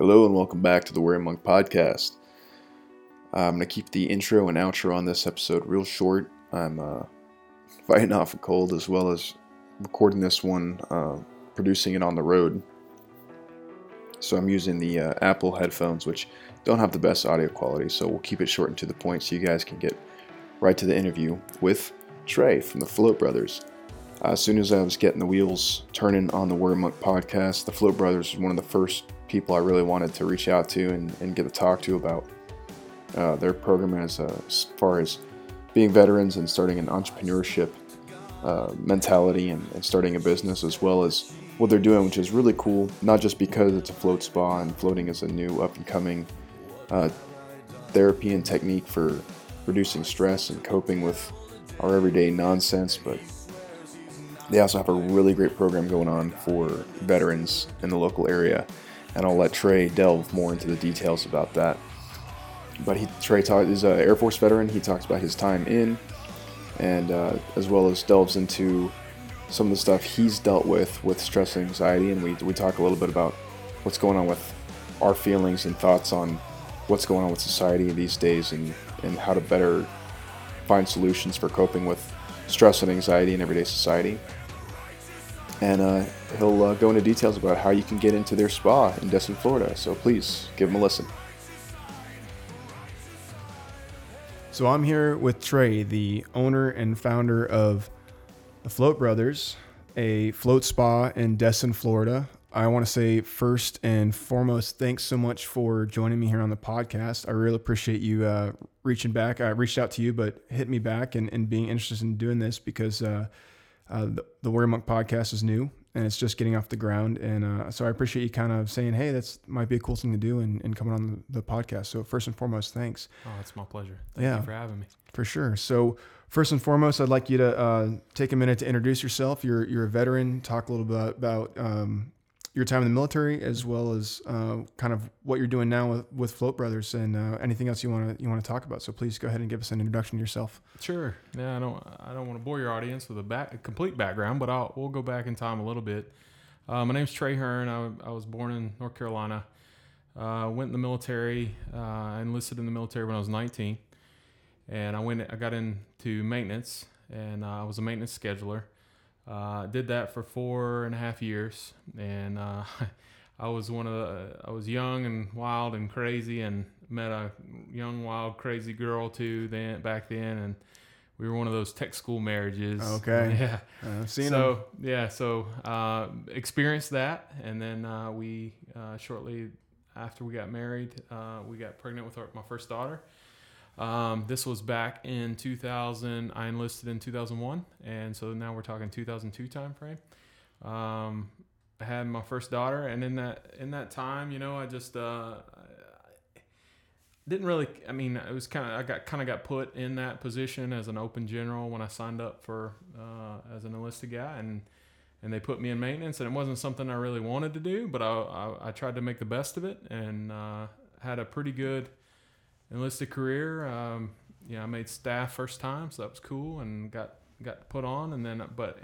Hello and welcome back to the Warrior Monk podcast. I'm going to keep the intro and outro on this episode real short. I'm uh, fighting off a cold as well as recording this one, uh, producing it on the road. So I'm using the uh, Apple headphones, which don't have the best audio quality, so we'll keep it short and to the point so you guys can get right to the interview with Trey from the Float Brothers. Uh, as soon as I was getting the wheels turning on the Warrior Monk podcast, the Float Brothers was one of the first people I really wanted to reach out to and, and get to talk to about uh, their program as, uh, as far as being veterans and starting an entrepreneurship uh, mentality and, and, starting a business, as well as what they're doing, which is really cool. Not just because it's a float spa and floating is a new up and coming uh, therapy and technique for reducing stress and coping with our everyday nonsense, but they also have a really great program going on for veterans in the local area. And I'll let Trey delve more into the details about that. But he, Trey talk, is an Air Force veteran. He talks about his time in, and uh, as well as delves into some of the stuff he's dealt with with stress and anxiety. And we, we talk a little bit about what's going on with our feelings and thoughts on what's going on with society these days and, and how to better find solutions for coping with stress and anxiety in everyday society. And uh, he'll uh, go into details about how you can get into their spa in Destin, Florida. So please give him a listen. So I'm here with Trey, the owner and founder of the Float Brothers, a float spa in Destin, Florida. I want to say first and foremost, thanks so much for joining me here on the podcast. I really appreciate you uh, reaching back. I reached out to you, but hit me back and, and being interested in doing this because uh, uh, the, the Warrior Monk podcast is new and it's just getting off the ground. And uh, so I appreciate you kind of saying, hey, that's might be a cool thing to do and, and coming on the, the, podcast. So first and foremost, thanks. Oh, it's my pleasure. Thank yeah, you for having me. For sure. So first and foremost, I'd like you to uh, take a minute to introduce yourself. You're, you're a veteran. Talk a little bit about um, your time in the military, as well as uh, kind of what you're doing now with, with Float Brothers, and uh, anything else you want to you want to talk about. So please go ahead and give us an introduction to yourself. Sure. Yeah, I don't I don't want to bore your audience with a, back, a complete background, but I'll we'll go back in time a little bit. Uh, my name's Trey Hearn. I, I, was born in North Carolina. Uh, went in the military. Uh, enlisted in the military when I was 19, and I went. I got into maintenance, and uh, I was a maintenance scheduler. Uh, did that for four and a half years, and uh, I was one of the, I was young and wild and crazy, and met a young, wild, crazy girl too. Then back then, and we were one of those tech school marriages. Okay. Yeah. Uh, I've seen so them. yeah, so uh, experienced that, and then uh, we uh, shortly after we got married, uh, we got pregnant with our, my first daughter. Um, this was back in 2000. I enlisted in 2001, and so now we're talking 2002 time frame. Um, I had my first daughter, and in that in that time, you know, I just uh, didn't really. I mean, it was kind of I got kind of got put in that position as an open general when I signed up for uh, as an enlisted guy, and and they put me in maintenance, and it wasn't something I really wanted to do, but I I, I tried to make the best of it, and uh, had a pretty good enlisted career. Um, I made staff first time, so that was cool, and got got put on. And then, but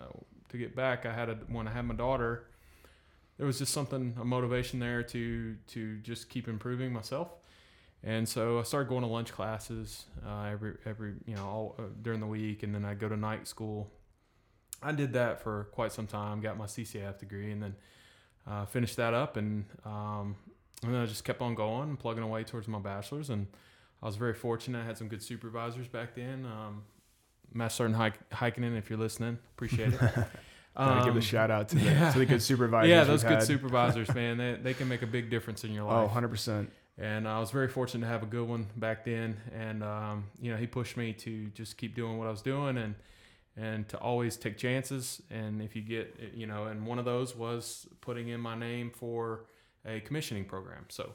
uh, to get back, I had a when I had my daughter, there was just something a motivation there to to just keep improving myself. And so I started going to lunch classes uh, every every you know all uh, during the week, and then I go to night school. I did that for quite some time. Got my CCAF degree, and then uh, finished that up, and um, and then I just kept on going, and plugging away towards my bachelor's, and I was very fortunate. I had some good supervisors back then. Um, Matt hike, hiking in, if you're listening, appreciate it. Um, give a shout out to the, yeah. to the good supervisors. Yeah, those good had. supervisors, man. They, they can make a big difference in your life. Oh, 100%. And I was very fortunate to have a good one back then. And, um, you know, he pushed me to just keep doing what I was doing and, and to always take chances. And if you get, you know, and one of those was putting in my name for a commissioning program. So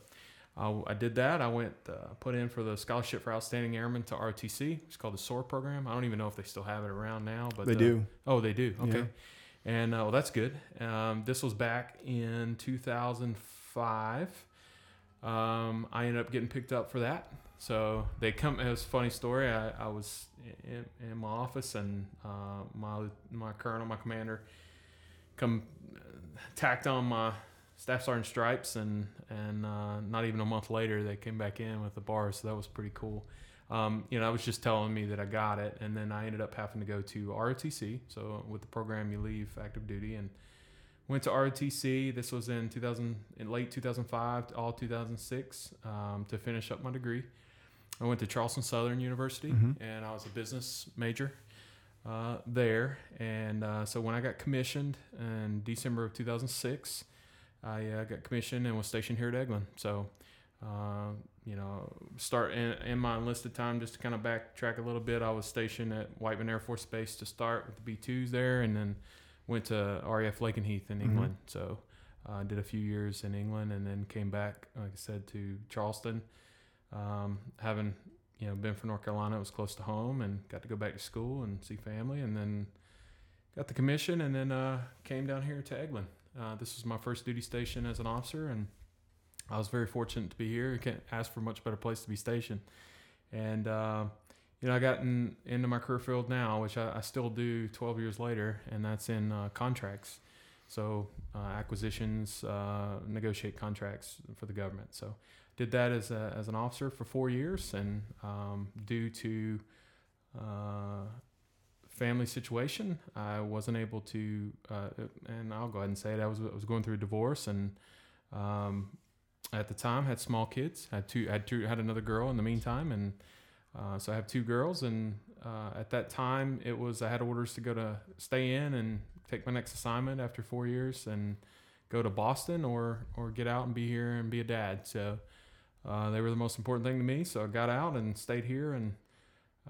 I, I did that. I went uh, put in for the scholarship for outstanding airmen to ROTC. It's called the SOAR program. I don't even know if they still have it around now, but they uh, do. Oh, they do. Okay. Yeah. And uh, well, that's good. Um, this was back in 2005. Um, I ended up getting picked up for that. So they come. It was a funny story. I, I was in, in, my office and uh, my my colonel, my commander, come uh, tacked on my staff sergeant stripes, and and uh, not even a month later they came back in with the bars, so that was pretty cool. Um, you know, I was just telling me that I got it, and then I ended up having to go to ROTC. So with the program, you leave active duty and went to ROTC. This was in 2000, in late 2005, to all 2006, um, to finish up my degree. I went to Charleston Southern University, Mhm. and I was a business major uh, there. And uh, so when I got commissioned in December of 2006, I uh, got commissioned and was stationed here at Eglin. So, uh, you know, start in, in my enlisted time, just to kind of backtrack a little bit, I was stationed at Whiteman Air Force Base to start with the B2s there, and then went to RAF Lakenheath in Mhm. England. So, I uh, did a few years in England and then came back, like I said, to Charleston. Um, having you know been from North Carolina, it was close to home, and got to go back to school and see family, and then got the commission, and then uh, came down here to Eglin. Uh, this was my first duty station as an officer, and I was very fortunate to be here. You can't ask for a much better place to be stationed. And uh, you know, I got in, into my career field now, which I, I still do 12 years later, and that's in uh, contracts. So uh, acquisitions, uh, negotiate contracts for the government. So did that as a, as an officer for four years, and um, due to family situation, I wasn't able to. Uh, and I'll go ahead and say it. I was I was going through a divorce, and um, at the time had small kids. Had two had two had another girl in the meantime, and uh, so I have two girls. And uh, at that time, it was I had orders to go to stay in and take my next assignment after four years, and go to Boston or or get out and be here and be a dad. So. Uh, they were the most important thing to me, so I got out and stayed here, and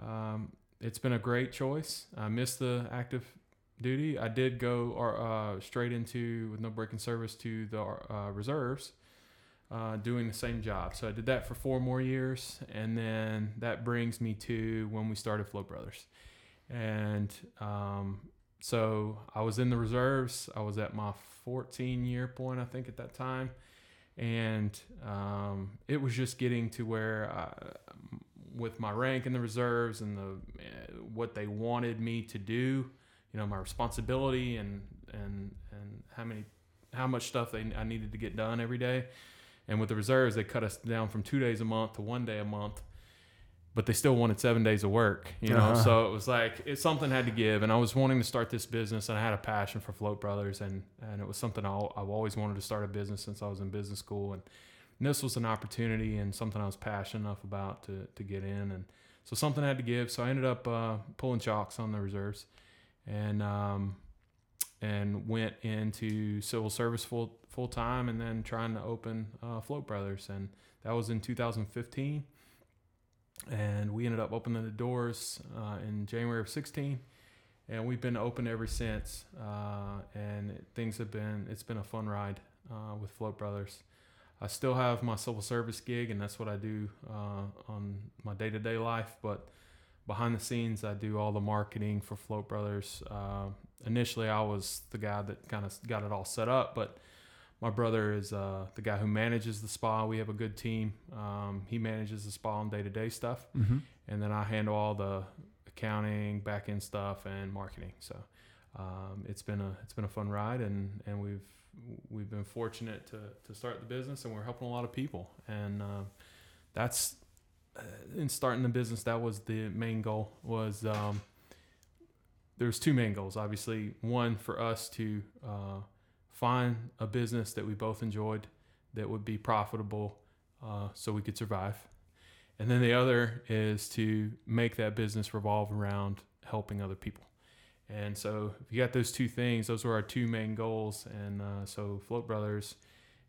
um, it's been a great choice. I missed the active duty. I did go uh, straight into with no break in service to the uh, reserves, uh, doing the same job. So I did that for four more years, and then that brings me to when we started Float Brothers, and um, so I was in the reserves. I was at my 14 year point, I think, at that time and um, it was just getting to where I, with my rank in the reserves and the uh, what they wanted me to do you know my responsibility and and and how many how much stuff they I needed to get done every day and with the reserves they cut us down from two days a month to one day a month but they still wanted seven days of work, you know. Uh-huh. So it was like it, something had to give, and I was wanting to start this business, and I had a passion for Float Brothers, and and it was something I, I've always wanted to start a business since I was in business school, and, and this was an opportunity and something I was passionate enough about to to get in, and so something I had to give. So I ended up uh, pulling chocks on the reserves, and um, and went into civil service full full time, and then trying to open uh, Float Brothers, and that was in 2015 and we ended up opening the doors uh, in January of 16 and we've been open ever since uh, and things have been it's been a fun ride uh, with Float Brothers I still have my civil service gig and that's what I do uh, on my day-to-day life but behind the scenes I do all the marketing for Float Brothers uh, initially I was the guy that kind of got it all set up but my brother is uh, the guy who manages the spa. We have a good team. Um, he manages the spa and day to day stuff, Mm-hmm. and then I handle all the accounting, back end stuff, and marketing. So um, it's been a it's been a fun ride, and, and we've we've been fortunate to, to start the business, and we're helping a lot of people, and uh, that's uh, in starting the business. That was the main goal. Was um, there's two main goals. Obviously, one for us to uh, find a business that we both enjoyed that would be profitable uh, so we could survive. And then the other is to make that business revolve around helping other people. And so if you got those two things, those were our two main goals. And uh, so Float Brothers,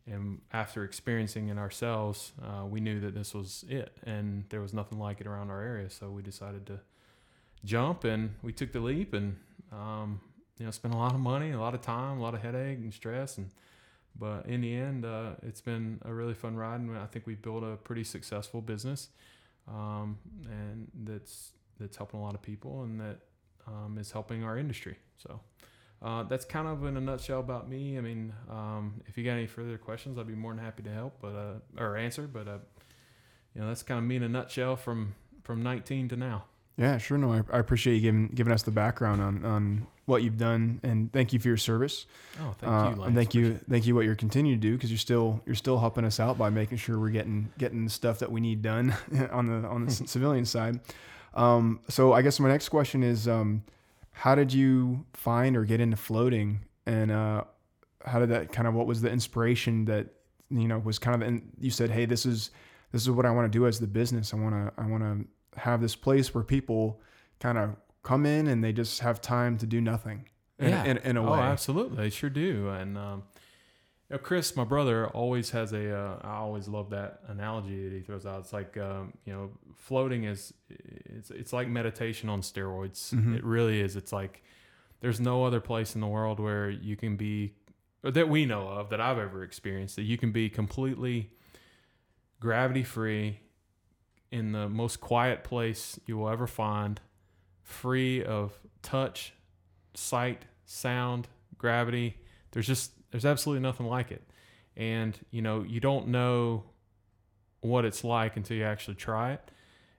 and after experiencing it ourselves, uh, we knew that this was it. And there was nothing like it around our area. So we decided to jump and we took the leap and um, you know, spent a lot of money, a lot of time, a lot of headache and stress, and but in the end, uh, it's been a really fun ride, and I think we built a pretty successful business, um, and that's that's helping a lot of people, and that um, is helping our industry. So. Uh, that's kind of in a nutshell about me. I mean, um, if you got any further questions, I'd be more than happy to help, but uh, or answer. But uh, you know, that's kind of me in a nutshell from from 19 to now. Yeah, sure. No, I, I appreciate you giving giving us the background on on what you've done, and thank you for your service. Oh, thank Uh, you, Lance. and thank you, thank you what you're continuing to do because you're still you're still helping us out by making sure we're getting getting the stuff that we need done on the on the civilian side. Um, so I guess my next question is, um, how did you find or get into floating, and uh, how did that kind of what was the inspiration that you know was kind of and you said, hey, this is this is what I want to do as the business. I want to I want to have this place where people kind of come in and they just have time to do nothing. In, Yeah. in, in a way. oh, absolutely, they sure do. And um, you know, Chris, my brother, always has a. Uh, I always love that analogy that he throws out. It's like um, you know, floating is it's it's like meditation on steroids. Mhm. It really is. It's like there's no other place in the world where you can be or that we know of that I've ever experienced that you can be completely gravity free in the most quiet place you will ever find, free of touch, sight, sound, gravity. There's just there's absolutely nothing like it. And you know, you don't know what it's like until you actually try it.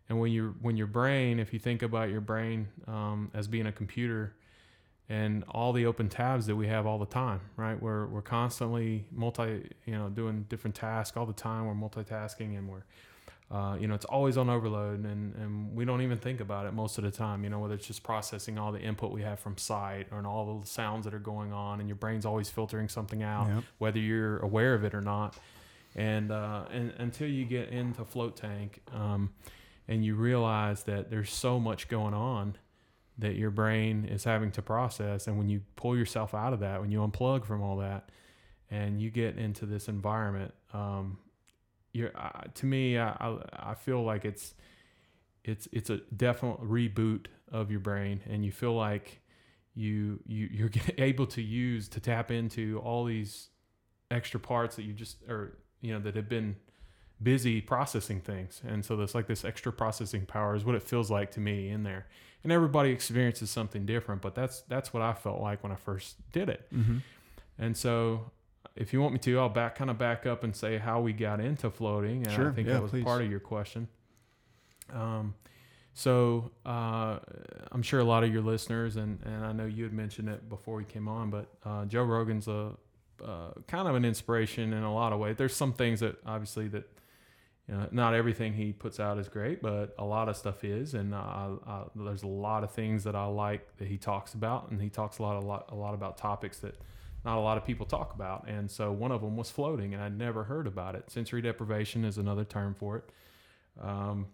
And when you when your brain, if you think about your brain um, as being a computer, and all the open tabs that we have all the time, right? We're we're constantly multi, you know, doing different tasks all the time. We're multitasking and we're uh, you know, it's always on overload and, and we don't even think about it most of the time, you know, whether it's just processing all the input we have from sight or and all the sounds that are going on and your brain's always filtering something out, Yep. whether you're aware of it or not. And, uh, and until you get into float tank, um, and you realize that there's so much going on that your brain is having to process. And when you pull yourself out of that, when you unplug from all that and you get into this environment, um, you're uh, to me I, I I feel like it's it's it's a definite reboot of your brain and you feel like you you you're able to use to tap into all these extra parts that you just or you know that have been busy processing things. And so there's like this extra processing power is what it feels like to me in there. And everybody experiences something different but that's that's what i felt like when i first did it. Mm-hmm. and so, if you want me to, I'll back kind of back up and say how we got into floating. And Sure, I think yeah, that was please. part of your question. Um, so uh, I'm sure a lot of your listeners, and, and I know you had mentioned it before we came on, but uh, Joe Rogan's a uh, kind of an inspiration in a lot of ways. There's some things that obviously that you know, not everything he puts out is great, but a lot of stuff is, and uh, uh, there's a lot of things that I like that he talks about, and he talks a lot, a lot, a lot about topics that not a lot of people talk about. And so one of them was floating, and I'd never heard about it. Sensory deprivation is another term for it. Um,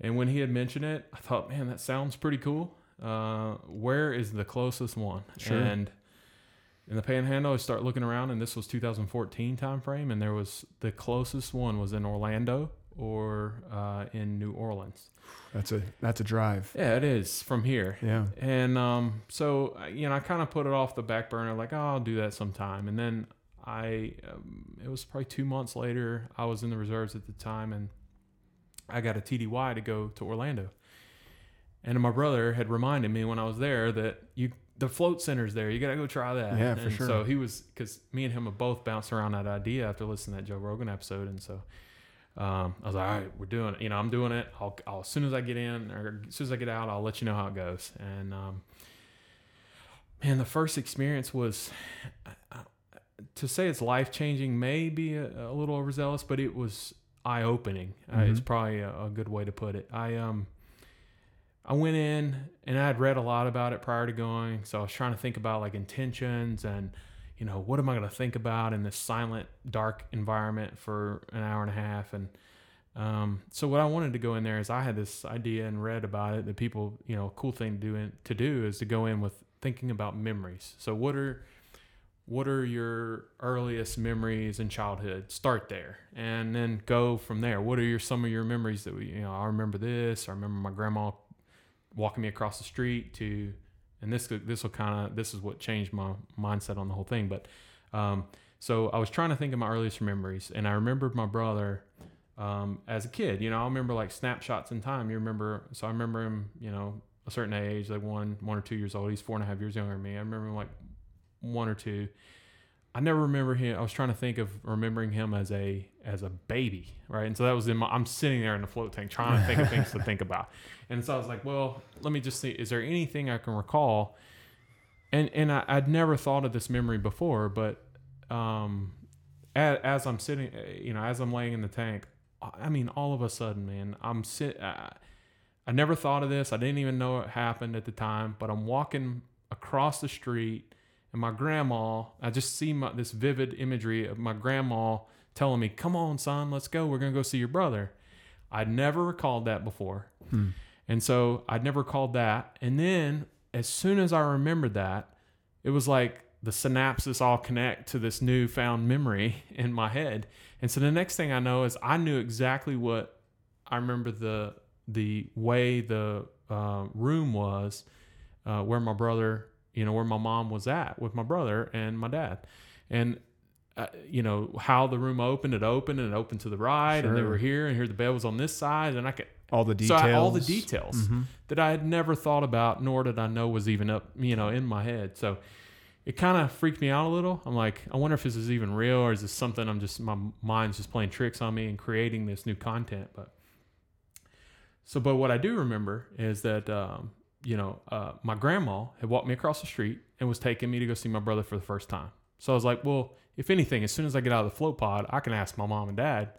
and when he had mentioned it, I thought, man, that sounds pretty cool. Uh, where is the closest one? Sure. And in the Panhandle, I start looking around, and this was 2014 timeframe, and there was the closest one was in Orlando or uh, in New Orleans. That's a that's a drive. Yeah, it is from here. Yeah. And um, so you know, I kind of put it off the back burner, like, oh, I'll do that sometime. And then I, um, it was probably two months later. I was in the reserves at the time, and I got a TDY to go to Orlando. And my brother had reminded me when I was there that you, the float center's there. You got to go try that. Yeah, for sure. So he was, because me and him have both bounced around that idea after listening to that Joe Rogan episode, and so. Um, I was like, all right, we're doing it. You know, I'm doing it. I'll, I'll as soon as I get in or as soon as I get out, I'll let you know how it goes. And um, man, the first experience was to say it's life changing, may be a, a little overzealous, but it was eye opening. Uh, it's Mhm. probably a, a good way to put it. I um, I went in and I had read a lot about it prior to going, so I was trying to think about like intentions and you know what am I going to think about in this silent, dark environment for an hour and a half and. Um, so what I wanted to go in there is I had this idea and read about it that people, you know, a cool thing to do in, to do is to go in with thinking about memories. So what are what are your earliest memories in childhood? Start there, and then go from there. What are your some of your memories that we, you know, I remember this. I remember my grandma walking me across the street to, and this this will kind of this is what changed my mindset on the whole thing. But um, so I was trying to think of my earliest memories, and I remembered my brother um, as a kid. You know, I remember like snapshots in time. You remember, so I remember him, you know, a certain age, like one, one or two years old. He's four and a half years younger than me. I remember him like one or two. I never remember him. I was trying to think of remembering him as a as a baby, right? And so that was in my. I'm sitting there in the float tank trying to think of things to think about, and so I was like, well, let me just see. Is there anything I can recall? and and I, I'd never thought of this memory before, but um, as, as I'm sitting, uh, you know, as I'm laying in the tank, I mean, all of a sudden, man, I'm sit. I, I never thought of this. I didn't even know it happened at the time, but I'm walking across the street, and my grandma. I just see my, this vivid imagery of my grandma telling me, "Come on, son, let's go. We're gonna go see your brother." I'd never recalled that before, Hmm. and so I'd never recalled that. And then as soon as I remembered that, it was like the synapses all connect to this newfound memory in my head. And so the next thing I know is I knew exactly what I remember the the way the uh, room was, uh, where my brother, you know, where my mom was at with my brother and my dad, and. Uh, you know how the room opened. It opened and it opened to the right, and they were here, and here the bed was on this side, and I could All the so details. I, all the details Mhm. that I had never thought about, nor did I know was even up, you know, in my head. So it kind of freaked me out a little. I'm like, I wonder if this is even real, or is this something I'm just my mind's just playing tricks on me and creating this new content. But so, but what I do remember is that um, you know uh, my grandma had walked me across the street and was taking me to go see my brother for the first time. So I was like, well, if anything, as soon as I get out of the float pod, I can ask my mom and dad,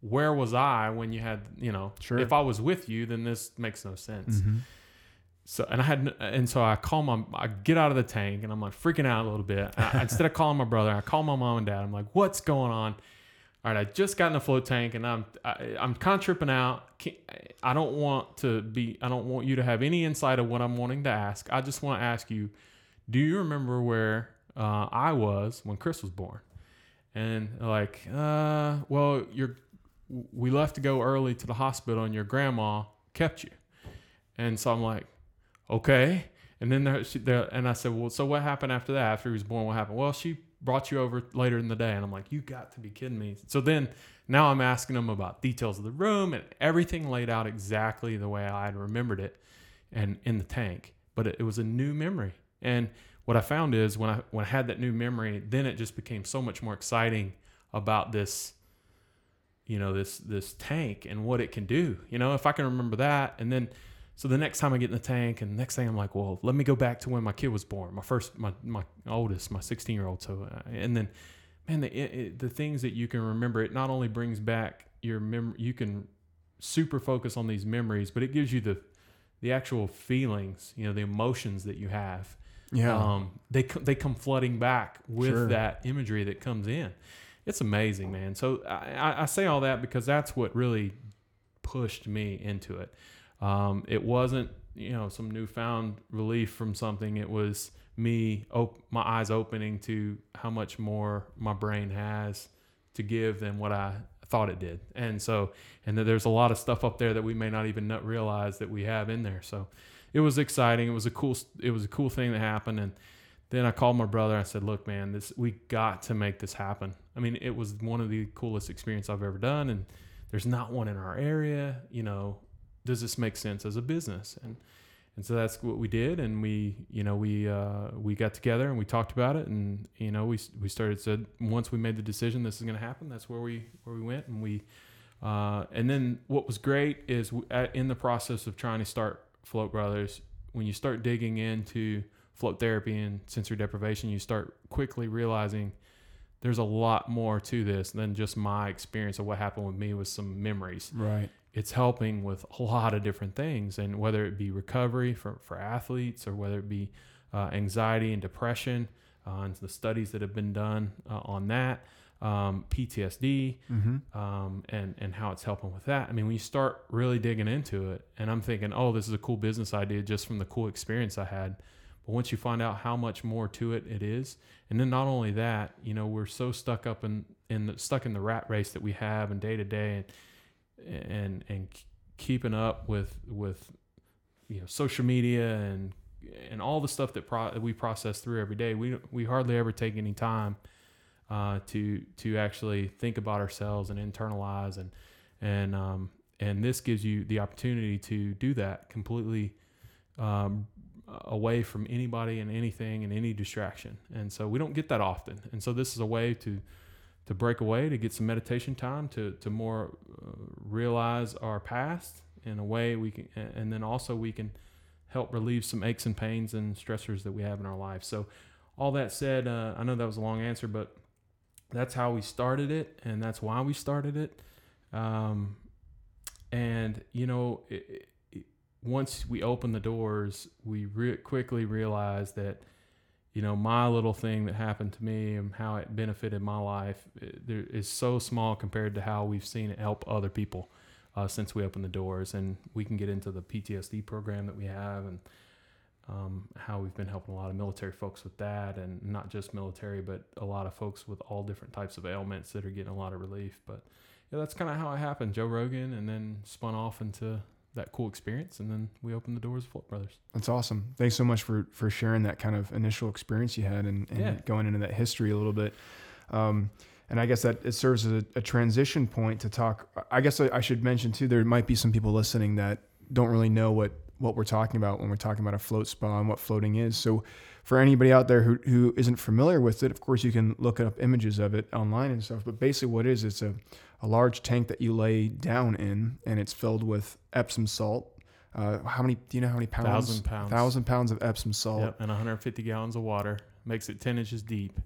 where was I when you had, you know, Sure. if I was with you, then this makes no sense. Mhm. So and I had and so I call my I get out of the tank and I'm like freaking out a little bit. I, instead of calling my brother, I call my mom and dad. I'm like, "What's going on?" All right, I just got in the float tank and I'm I, I'm kind of tripping out. I don't want to be. I don't want you to have any insight of what I'm wanting to ask. I just want to ask you, do you remember where uh, I was when Chris was born? And like, uh, well, you're we left to go early to the hospital and your grandma kept you. And so I'm like, okay. And then there, she, there, and I said, well, so what happened after that? After he was born, what happened? Well, she brought you over later in the day. And I'm like, you got to be kidding me. So then now I'm asking them about details of the room and everything laid out exactly the way I had remembered it and in the tank. But it, it was a new memory. And what I found is when I when I had that new memory, then it just became so much more exciting about this you know this this tank and what it can do you know if i can remember that and then so the next time i get in the tank and next thing i'm like well let me go back to when my kid was born my first my my oldest my 16 year old so uh, and then man the it, the things that you can remember it not only brings back your mem you can super focus on these memories but it gives you the the actual feelings you know the emotions that you have Yeah. um, they they come flooding back with Sure. that imagery that comes in. It's amazing, man. So I- I say all that because that's what really pushed me into it. Um, it wasn't you know some newfound relief from something. It was me op- my eyes opening to how much more my brain has to give than what I thought it did. And so and that there's a lot of stuff up there that we may not even realize that we have in there. So it was exciting. It was a cool. It was a cool thing that happened, and then I called my brother. I said, "Look, man, this we got to make this happen." I mean, it was one of the coolest experiences I've ever done, and there's not one in our area. You know, does this make sense as a business? And and so that's what we did, and we, you know, we uh, we got together and we talked about it, and you know, we we started said once we made the decision this is going to happen, that's where we where we went, and we. Uh, and then what was great is w- at, in the process of trying to start Float Brothers, when you start digging into float therapy and sensory deprivation, you start quickly realizing there's a lot more to this than just my experience of what happened with me with some memories. right. It's helping with a lot of different things, and whether it be recovery for, for athletes or whether it be uh, anxiety and depression, uh, and the studies that have been done uh, on that, um, PTSD, Mm-hmm. um, and and how it's helping with that. I mean, when you start really digging into it, and I'm thinking, oh, this is a cool business idea just from the cool experience I had. But once you find out how much more to it it is, and then not only that, you know, we're so stuck up in in the, stuck in the rat race that we have and day to day, and and and keeping up with with you know social media and and all the stuff that, pro- we process through every day. We we hardly ever take any time uh, to to actually think about ourselves and internalize and and um, and this gives you the opportunity to do that completely um, away from anybody and anything and any distraction. And so we don't get that often. And so this is a way to to break away to get some meditation time to to more uh, realize our past in a way we can and then also we can help relieve some aches and pains and stressors that we have in our life. So, all that said, uh, I know that was a long answer, but that's how we started it, and that's why we started it. Um, and you know, it, it, once we opened the doors, we re- quickly realized that you know my little thing that happened to me and how it benefited my life is so small compared to how we've seen it help other people uh, since we opened the doors. And we can get into the PTSD program that we have and um, how we've been helping a lot of military folks with that, and not just military, but a lot of folks with all different types of ailments that are getting a lot of relief. But yeah, that's kind of how it happened. Joe Rogan, and then spun off into that cool experience, and then we opened the doors of Float Brothers. That's awesome. Thanks so much for for sharing that kind of initial experience you had, and, and Yeah. going into that history a little bit. Um, and I guess that it serves as a, a transition point to talk. I guess I, I should mention too. There might be some people listening that don't really know what what we're talking about when we're talking about a float spa and what floating is. So, for anybody out there who, who isn't familiar with it, of course you can look up images of it online and stuff. But basically, what it is it's a a large tank that you lay down in, and it's filled with Epsom salt. Uh, how many? Do you know how many pounds? Thousand pounds. Thousand pounds of Epsom salt. Yep, and 150 gallons of water makes it 10 inches deep.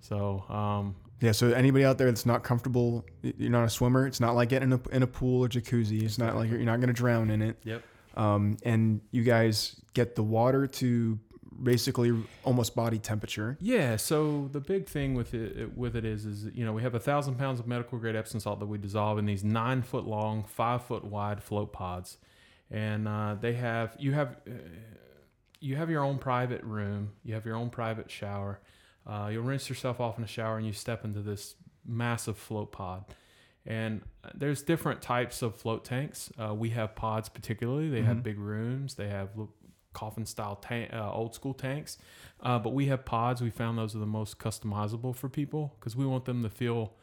So, um, Yeah. So anybody out there that's not comfortable, you're not a swimmer. It's not like getting in a, in a pool or jacuzzi. It's not like you're, you're not going to drown in it. Yep. Um, and you guys get the water to basically almost body temperature. Yeah, so the big thing with it with it is is you know we have a thousand pounds of medical grade Epsom salt that we dissolve in these nine foot long, five foot wide float pods, and uh, they have you have uh, you have your own private room, you have your own private shower. Uh, you'll rinse yourself off in a shower and you step into this massive float pod. And uh, there's different types of float tanks. Uh, we have pods, particularly. They have Mhm. big rooms. They have coffin style tank, uh, old school tanks. Uh, but we have pods. We found those are the most customizable for people because we want them to feel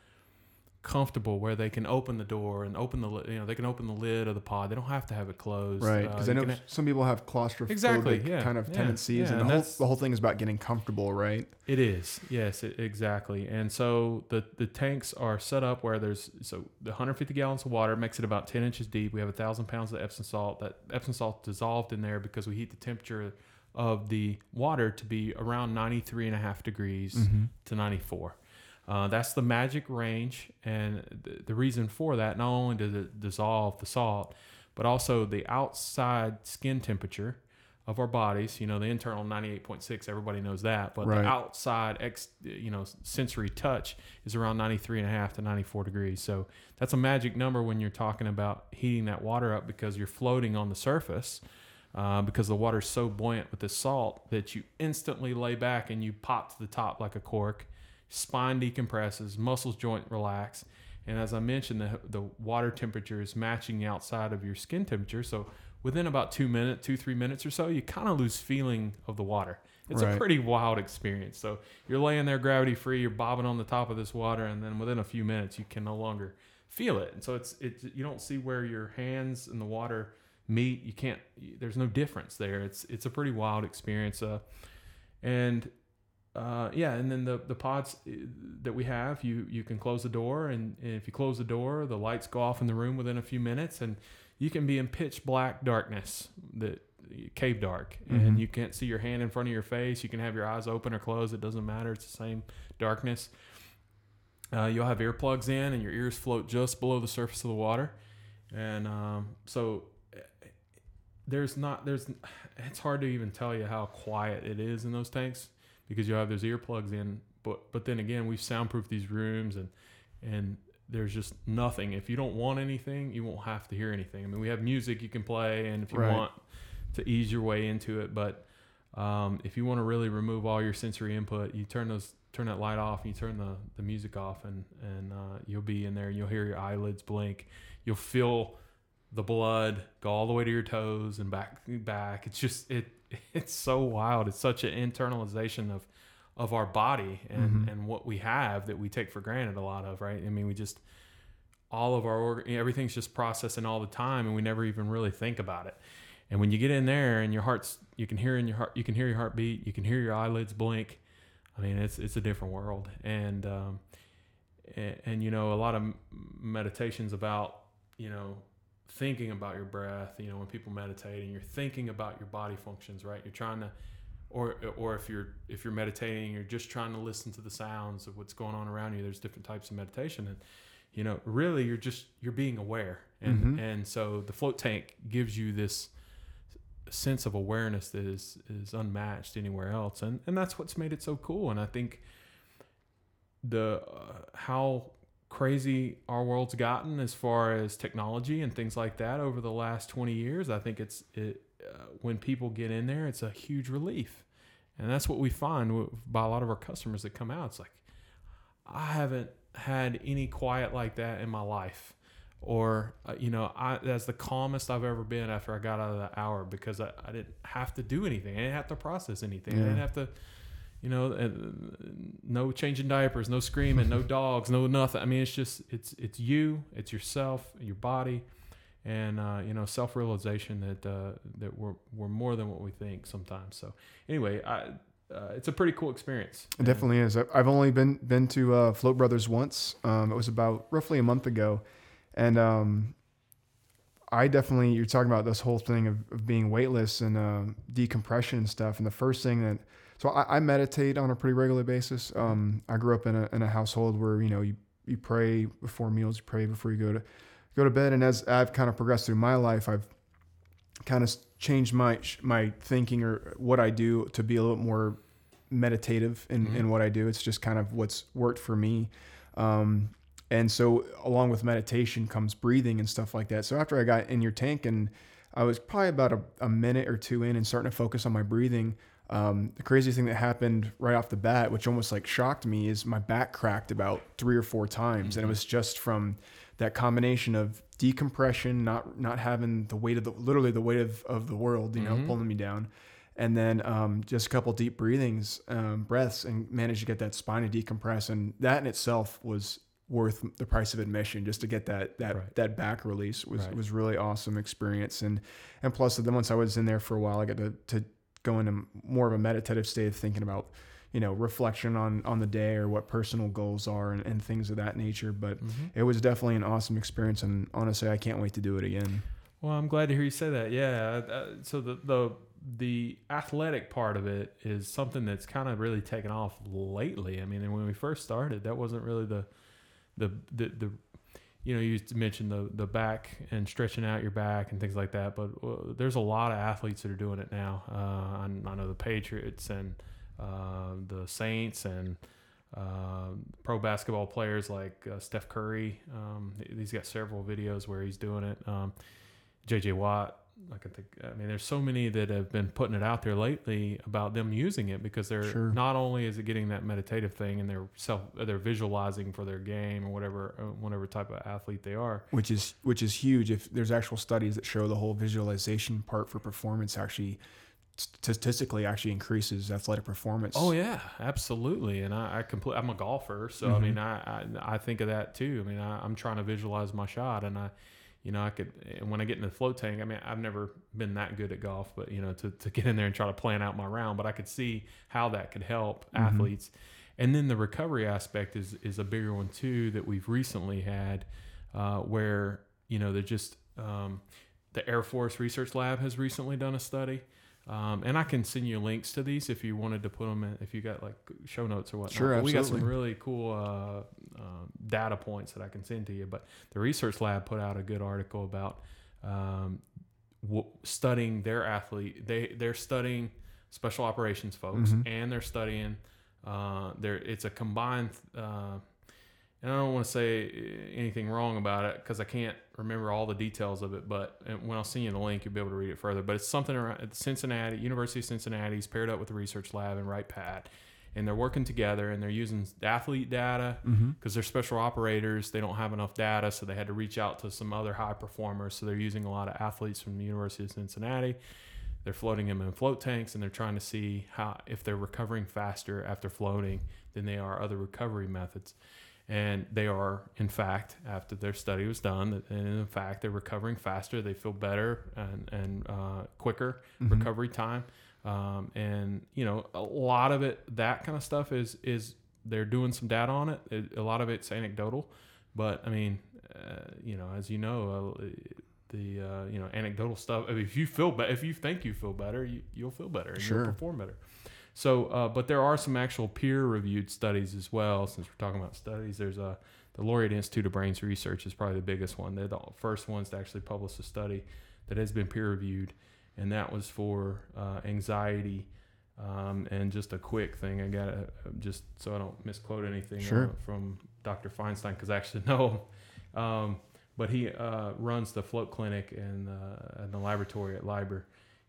comfortable where they can open the door and open the you know they can open the lid of the pod. They don't have to have it closed. Right. Uh, Because I know can some people have claustrophobic Exactly, yeah, kind of yeah, tendencies. yeah, and, and the, whole, the whole thing is about getting comfortable, right? It is, yes, it, exactly. And so the the tanks are set up where there's so the 150 gallons of water makes it about 10 inches deep. We have a thousand pounds of Epsom salt. That Epsom salt dissolved in there because we heat the temperature of the water to be around 93 and a half degrees Mm-hmm. to 94. Uh, that's the magic range, and the, the reason for that not only does it dissolve the salt, but also the outside skin temperature of our bodies. You know, the internal 98.6, everybody knows that, but Right. the outside ex, you know, sensory touch is around 93 and a half to 94 degrees. So that's a magic number when you're talking about heating that water up because you're floating on the surface. Uh, because the water's so buoyant with the salt that you instantly lay back and you pop to the top like a cork spine decompresses, muscles joint relax, and as I mentioned, the the water temperature is matching the outside of your skin temperature. So within about two minutes, two three minutes or so, you kind of lose feeling of the water. It's Right. a pretty wild experience. So you're laying there gravity free, you're bobbing on the top of this water, and then within a few minutes, you can no longer feel it. And so it's it's you don't see where your hands in the water meet. You can't. There's no difference there. It's it's a pretty wild experience. Uh, and uh, yeah, and then the the pods uh, that we have, you you can close the door, and, and if you close the door, the lights go off in the room within a few minutes, and you can be in pitch black darkness, the cave dark, Mhm. and you can't see your hand in front of your face. You can have your eyes open or closed; it doesn't matter. It's the same darkness. Uh, you'll have earplugs in, and your ears float just below the surface of the water, and um, so uh, there's not there's it's hard to even tell you how quiet it is in those tanks because you have those earplugs in but but then again we've soundproofed these rooms and and there's just nothing. If you don't want anything you won't have to hear anything. I mean we have music you can play and if you Right. want to ease your way into it but um, if you want to really remove all your sensory input you turn those turn that light off and you turn the, the music off and and uh, you'll be in there and you'll hear your eyelids blink. You'll feel the blood go all the way to your toes and back back. It's just it it's so wild. It's such an internalization of of our body and Mhm. and what we have that we take for granted a lot of right? I mean we just all of our everything's just processing all the time and we never even really think about it. And when you get in there and your heart's you can hear in your heart you can hear your heartbeat you can hear your eyelids blink. I mean it's it's a different world. And um and, and you know a lot of meditations about you know thinking about your breath. You know, when people meditate and you're thinking about your body functions, right? You're trying to, or or if you're if you're meditating, you're just trying to listen to the sounds of what's going on around you. There's different types of meditation, and you know, really, you're just you're being aware, and Mhm. and so the float tank gives you this sense of awareness that is is unmatched anywhere else, and and that's what's made it so cool. And I think the uh, how crazy our world's gotten as far as technology and things like that over the last 20 years i think it's it uh, when people get in there it's a huge relief. And that's what we find by a lot of our customers that come out. It's like i haven't had any quiet like that in my life. Or uh, you know I, that's the calmest i've ever been after i got out of the hour because I, I didn't have to do anything. I didn't have to process anything. I didn't have to you know, uh, no changing diapers, no screaming, no dogs, no nothing. I mean, it's just it's it's you, it's yourself, your body, and uh, you know, self realization that uh, that we're we're more than what we think sometimes. So anyway, I. Uh, it's a pretty cool experience. It definitely is. I've only been been to uh, Float Brothers once. Um, it was about roughly a month ago, and um, I definitely you're talking about this whole thing of, of being weightless and uh, decompression and stuff. And the first thing that so I, I meditate on a pretty regular basis. Um, I grew up in a in a household where you know you you pray before meals, you pray before you go to go to bed. And as I've kind of progressed through my life, I've kind of changed my my thinking or what I do to be a little more meditative in, Mhm. in what I do. It's just kind of what's worked for me. Um, and so along with meditation comes breathing and stuff like that. So after I got in your tank and I was probably about a, a minute or two in and starting to focus on my breathing. Um, the crazy thing that happened right off the bat, which almost like shocked me, is my back cracked about three or four times, and it was just from that combination of decompression, not not having the weight of the literally the weight of, of the world, you know, Mhm. pulling me down, and then um, just a couple deep breathings, um, breaths, and managed to get that spine to decompress, and that in itself was worth the price of admission just to get that that Right. that back release was Right. was really awesome experience and and plus then once I was in there for a while I got to to go into more of a meditative state of thinking about you know reflection on on the day or what personal goals are and, and things of that nature but Mhm. it was definitely an awesome experience and honestly I can't wait to do it again Well, I'm glad to hear you say that. Yeah. Uh, so the the the athletic part of it is something that's kind of really taken off lately. I mean, when we first started, that wasn't really the the the, the you know, you mentioned the the back and stretching out your back and things like that. But uh, there's a lot of athletes that are doing it now. Uh, I, I know the Patriots and uh, the Saints and uh, pro basketball players like uh, Steph Curry. Um, he's got several videos where he's doing it. Um, JJ Watt. I can think. I mean, there's so many that have been putting it out there lately about them using it because they're Sure. not only is it getting that meditative thing and they're self they're visualizing for their game or whatever uh, whatever type of athlete they are. which is which is huge if there's actual studies that show the whole visualization part for performance actually statistically actually increases athletic performance Oh yeah, absolutely. And I, I complete. I'm a golfer, so I Mhm. mean, I, I I think of that too. I mean, I, I'm trying to visualize my shot, and I, you know, I could. And when I get in the float tank, I mean, I've never been that good at golf, but you know, to to get in there and try to plan out my round, but I could see how that could help Mhm. athletes. And then the recovery aspect is is a bigger one too that we've recently had, uh, where you know they're just um, the Air Force Research Lab has recently done a study. Um, and I can send you links to these if you wanted to put them in, if you got like show notes or whatnot. Sure, But we got some really cool uh, uh, data points that I can send to you. But the research lab put out a good article about um, w- studying their athlete. They they're studying special operations folks, Mhm. and they're studying. Uh, there, it's a combined. Uh, and I don't want to say anything wrong about it because I can't remember all the details of it. But uh, when I'll send you the link, you'll be able to read it further. But it's something around at Cincinnati, University of Cincinnati's paired up with the research lab and Wright Patt, and they're working together and they're using athlete data mm-hmm. because they're special operators. They don't have enough data, so they had to reach out to some other high performers. So they're using a lot of athletes from the University of Cincinnati. They're floating them in float tanks, and they're trying to see how if they're recovering faster after floating than they are other recovery methods. And they are, in fact, after their study was done, and in fact, they're recovering faster. They feel better and and uh, quicker Mhm. recovery time. Um, and you know, a lot of it, that kind of stuff is is they're doing some data on it. it a lot of it's anecdotal, but I mean, uh, you know, as you know, uh, the uh, you know anecdotal stuff. I mean, if you feel better, if you think you feel better, you, you'll feel better and Sure. you'll perform better. So, uh, but there are some actual peer-reviewed studies as well. Since we're talking about studies, there's a the Laureate Institute of Brains Research is probably the biggest one. They're the first ones to actually publish a study that has been peer-reviewed, and that was for uh, anxiety. Um, and just a quick thing, I got to just so I don't misquote anything Sure. uh, from Dr. Feinstein because I actually know him. Um, but he uh, runs the float clinic and uh, in the laboratory at LIBR,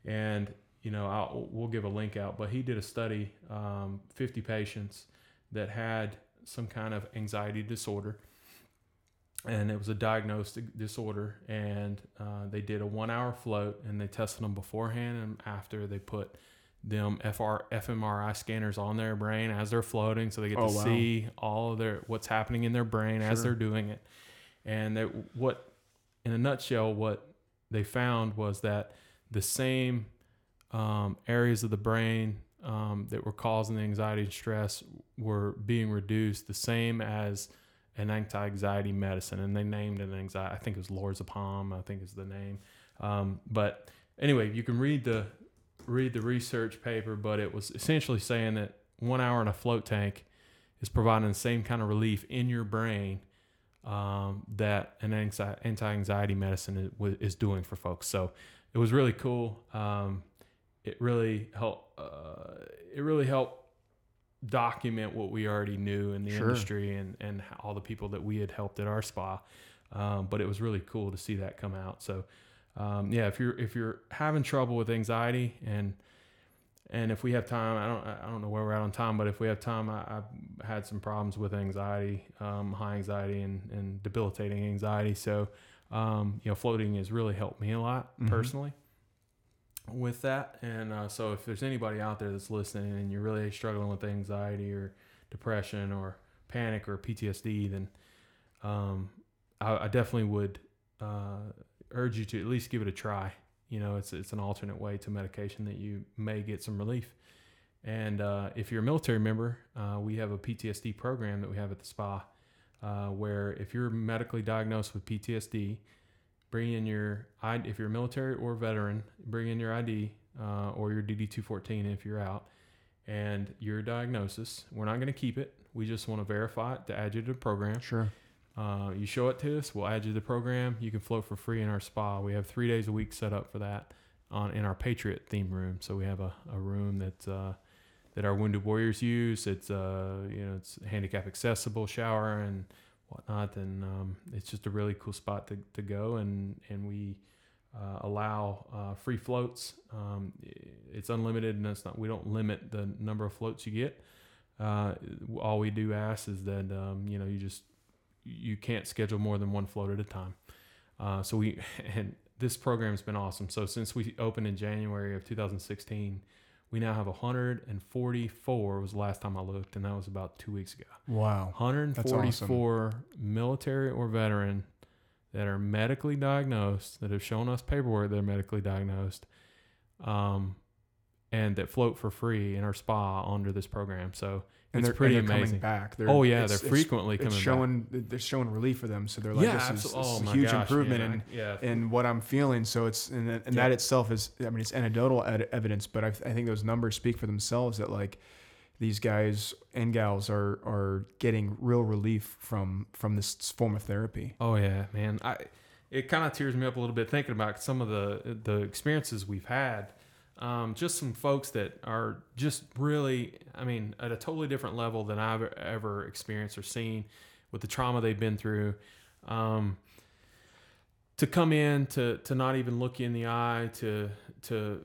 and you know I'll, we'll give a link out. But he did a study, um, 50 patients that had some kind of anxiety disorder, and it was a diagnosed disorder. And uh, they did a one-hour float, and they tested them beforehand and after. They put them FR, fMRI scanners on their brain as they're floating, so they get Oh, to wow. see all of their what's happening in their brain as they're doing it. And they, what, in a nutshell, what they found was that the same um, areas of the brain um, that were causing the anxiety and stress were being reduced, the same as an anti-anxiety medicine, and they named an anxiety. I think it was lorazepam. I think is the name. Um, but anyway, you can read the read the research paper, but it was essentially saying that one hour in a float tank is providing the same kind of relief in your brain um, that an anxi- anti-anxiety medicine is, is doing for folks. So it was really cool. Um, it really helped. Uh, it really helped document what we already knew in the Sure. industry and and all the people that we had helped at our spa. Um, but it was really cool to see that come out. So um, yeah, if you're if you're having trouble with anxiety and and if we have time, I don't I don't know where we're at on time, but if we have time, I, I've had some problems with anxiety, um, high anxiety and, and debilitating anxiety. So um, you know, floating has really helped me a lot Mhm. personally with that. And uh, so if there's anybody out there that's listening and you're really struggling with anxiety or depression or panic or PTSD, then um, I, I definitely would uh, urge you to at least give it a try. You know, it's it's an alternate way to medication that you may get some relief. And uh, if you're a military member, uh, we have a PTSD program that we have at the spa, uh, where if you're medically diagnosed with PTSD, bring in your ID if you're military or veteran, bring in your ID uh, or your DD two fourteen if you're out, and your diagnosis. We're not going to keep it. We just want to verify it to add you to the program. Sure. Uh, you show it to us, we'll add you to the program. You can float for free in our spa. We have three days a week set up for that on in our Patriot theme room. So we have a, a room that uh, that our wounded warriors use. It's uh, you know it's handicap accessible, shower and whatnot, and um, it's just a really cool spot to, to go. And and we uh, allow uh, free floats. Um, it's unlimited, and it's not. We don't limit the number of floats you get. Uh, all we do ask is that um, you know you just you can't schedule more than one float at a time. Uh, so we and this program has been awesome. So since we opened in January of 2016, we now have 144 was the last time I looked, and that was about two weeks ago. Wow. 144 military or veteran that are medically diagnosed that have shown us paperwork they're medically diagnosed, um, and that float for free in our spa under this program. So And it's they're, pretty and they're amazing. coming back. They're, oh yeah, it's- they're frequently It's, coming back. showing they're showing relief for them. So they're like, yeah, this is, absolutely. this Oh is a huge gosh, improvement man, in, I- yeah, in what I'm feeling. So it's and, that- and Yeah. that itself is, I mean, it's anecdotal ed- evidence, but I, I think those numbers speak for themselves. That like these guys and gals are are getting real relief from from this form of therapy. Oh yeah, man. I it kind of tears me up a little bit thinking about some of the the experiences we've had. Um, just some folks that are just really, I mean, at a totally different level than I've ever experienced or seen with the trauma they've been through. Um, to come in to to not even look you in the eye to to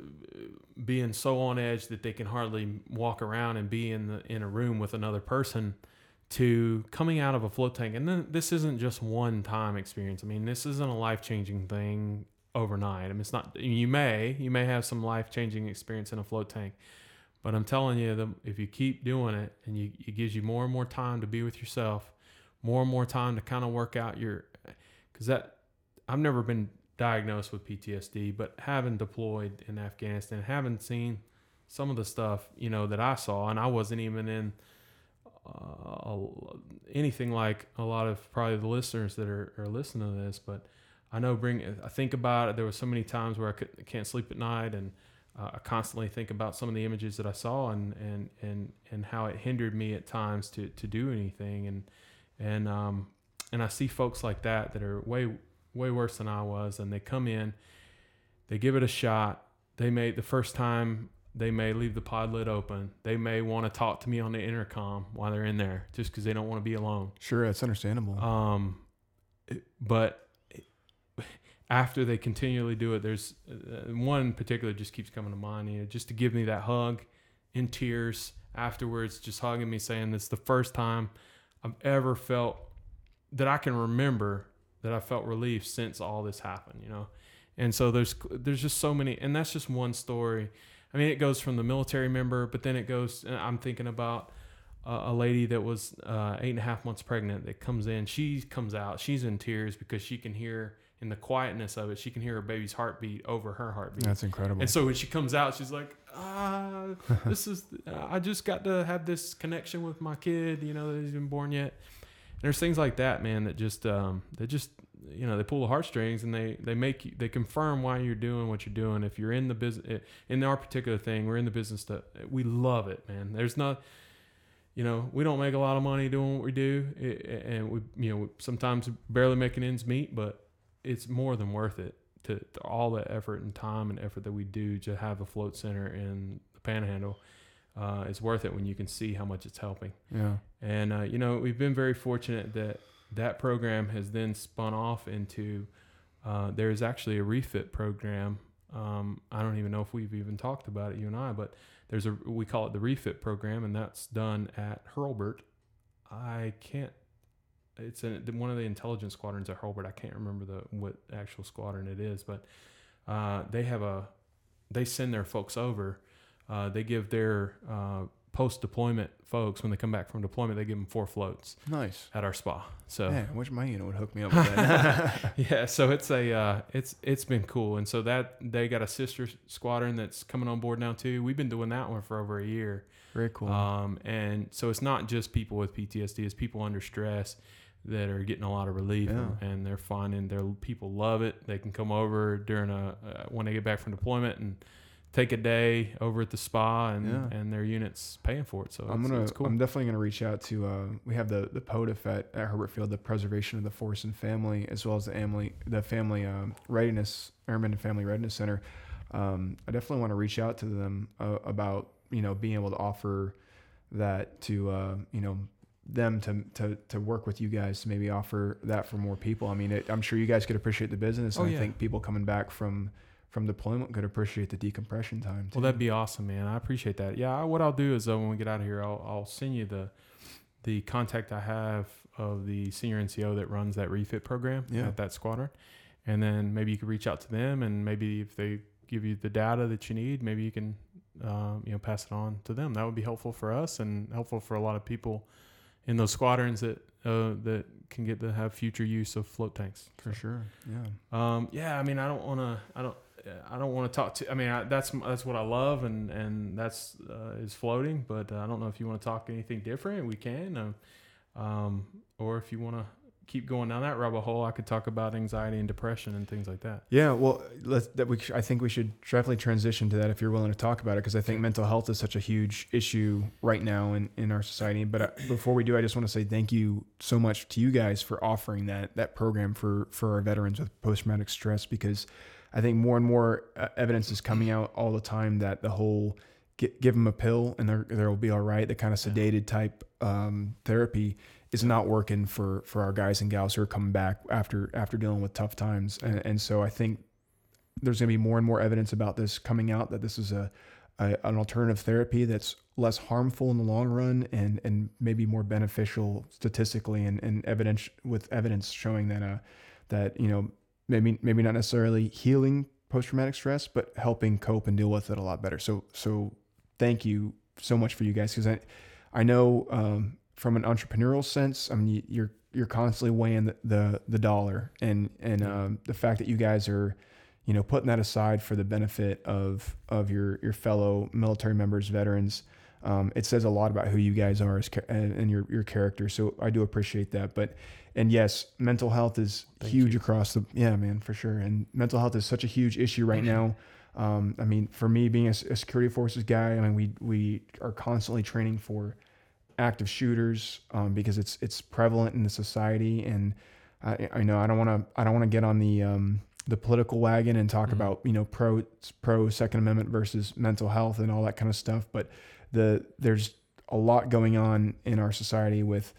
being so on edge that they can hardly walk around and be in the in a room with another person to coming out of a float tank. And then this isn't just one time experience. I mean this isn't a life-changing thing overnight. I mean it's not you may you may have some life-changing experience in a float tank but i'm telling you the, if you keep doing it and you, it gives you more and more time to be with yourself more and more time to kind of work out your because that i've never been diagnosed with ptsd but having deployed in afghanistan having seen some of the stuff you know that i saw and i wasn't even in uh, anything like a lot of probably the listeners that are, are listening to this, but I know bring I think about it. There were so many times where I could, can't sleep at night, and uh, I constantly think about some of the images that I saw and and and and how it hindered me at times to to do anything. And and um and I see folks like that that are way way worse than I was, and they come in, they give it a shot. They may the first time they may leave the pod lid open. They may want to talk to me on the intercom while they're in there, just because they don't want to be alone. Sure, that's understandable. Um, but after they continually do it, there's uh, one particular just keeps coming to mind. You know, just to give me that hug in tears afterwards, just hugging me, saying this is the first time I've ever felt that I can remember that I felt relief since all this happened. You know, and so there's there's just so many, and that's just one story. I mean, it goes from the military member, but then it goes. I'm thinking about a, a lady that was uh, eight and a half months pregnant that comes in. She comes out. She's in tears because she can hear in the quietness of it. She can hear her baby's heartbeat over her heartbeat. that's incredible. And so when she comes out, she's like, ah, this is, I just got to have this connection with my kid, you know, that hasn't been born yet. And there's things like that, man, that just, um, that just, you know, they pull the heartstrings and they, they make you, they confirm why you're doing what you're doing. If you're in the business, in our particular thing, we're in the business that we love it, man. There's not, you know, we don't make a lot of money doing what we do, i- and we, you know, sometimes barely making ends meet, but it's more than worth it to, to all the effort and time and effort that we do to have a float center in the Panhandle. Uh, it's worth it when you can see how much it's helping. yeah. And uh, you know, we've been very fortunate that that program has then spun off into. Uh, there is actually a refit program. Um, I don't even know if we've even talked about it, you and I, but there's a we call it the refit program, and that's done at Hurlburt. I can't. It's a, one of the intelligence squadrons at Hurlburt. I can't remember the what actual squadron it is, but uh, they have a. They send their folks over. Uh, they give their uh, post deployment folks when they come back from deployment. They give them four floats Nice. at our spa. So Man, I wish my unit would hook me up with that. yeah, so it's a uh, it's it's been cool, and so that they got a sister squadron that's coming on board now too. We've been doing that one for over a year, Very cool. um, and so it's not just people with PTSD; it's people under stress that are getting a lot of relief, and, Yeah. and they're finding their people love it. They can come over during a uh, when they get back from deployment and take a day over at the spa, and Yeah. and their units paying for it. So I'm it's, gonna. cool. I'm definitely gonna reach out to. Uh, we have the the POTF at, at Hurlburt Field, the Preservation of the Force and Family, as well as the family the Family um, Readiness Airmen and Family Readiness Center. Um, I definitely want to reach out to them uh, about you know being able to offer that to uh, you know them to, to to work with you guys to maybe offer that for more people. I mean, it, I'm sure you guys could appreciate the business, and Oh, I think people coming back from from deployment could appreciate the decompression time. Too. Well, that'd be awesome, man. I appreciate that. Yeah, I- what I'll do is uh, when we get out of here, I'll, I'll send you the the contact I have of the senior NCO that runs that refit program Yeah. at that squadron, and then maybe you could reach out to them, and maybe if they give you the data that you need, maybe you can um, you know pass it on to them. That would be helpful for us and helpful for a lot of people in those squadrons that uh, that can get to have future use of float tanks. for sure. Yeah. Um, yeah, I mean, I don't want to. I don't. I don't want to talk to. I mean, I, that's that's what I love, and and that's uh, is floating. But uh, I don't know if you want to talk anything different. We can, um, um, or if you want to keep going down that rabbit hole, I could talk about anxiety and depression and things like that. Yeah, well, let's, that we, I think we should definitely transition to that if you're willing to talk about it, because I think mental health is such a huge issue right now in, in our society. But uh, before we do, I just want to say thank you so much to you guys for offering that that program for for our veterans with post traumatic stress, because I think more and more uh, evidence is coming out all the time that the whole give them a pill and they're they'll be all right, the kind of sedated type um, therapy is not working for for our guys and gals who are coming back after after dealing with tough times. And, and so i think there's going to be more and more evidence about this coming out that this is a, a an alternative therapy that's less harmful in the long run and and maybe more beneficial statistically and, and evidence with evidence showing that uh that you know maybe maybe not necessarily healing post traumatic stress but helping cope and deal with it a lot better. So so thank you so much for you guys because i i know um from an entrepreneurial sense, I mean, you- you're you're constantly weighing the the, the dollar and and um, the fact that you guys are, you know, putting that aside for the benefit of of your your fellow military members, veterans. Um, it says a lot about who you guys are as, ca- and, your your character. So I do appreciate that. But and yes, mental health is Thank huge you. across the yeah, man, for sure. And mental health is such a huge issue right now. Um, I mean, for me being a security forces guy, I mean, we we are constantly training for active shooters um, because it's it's prevalent in the society. And I, I know I don't want to I don't want to get on the um, the political wagon and talk Mhm. about you know pro pro Second Amendment versus mental health and all that kind of stuff. But the there's a lot going on in our society with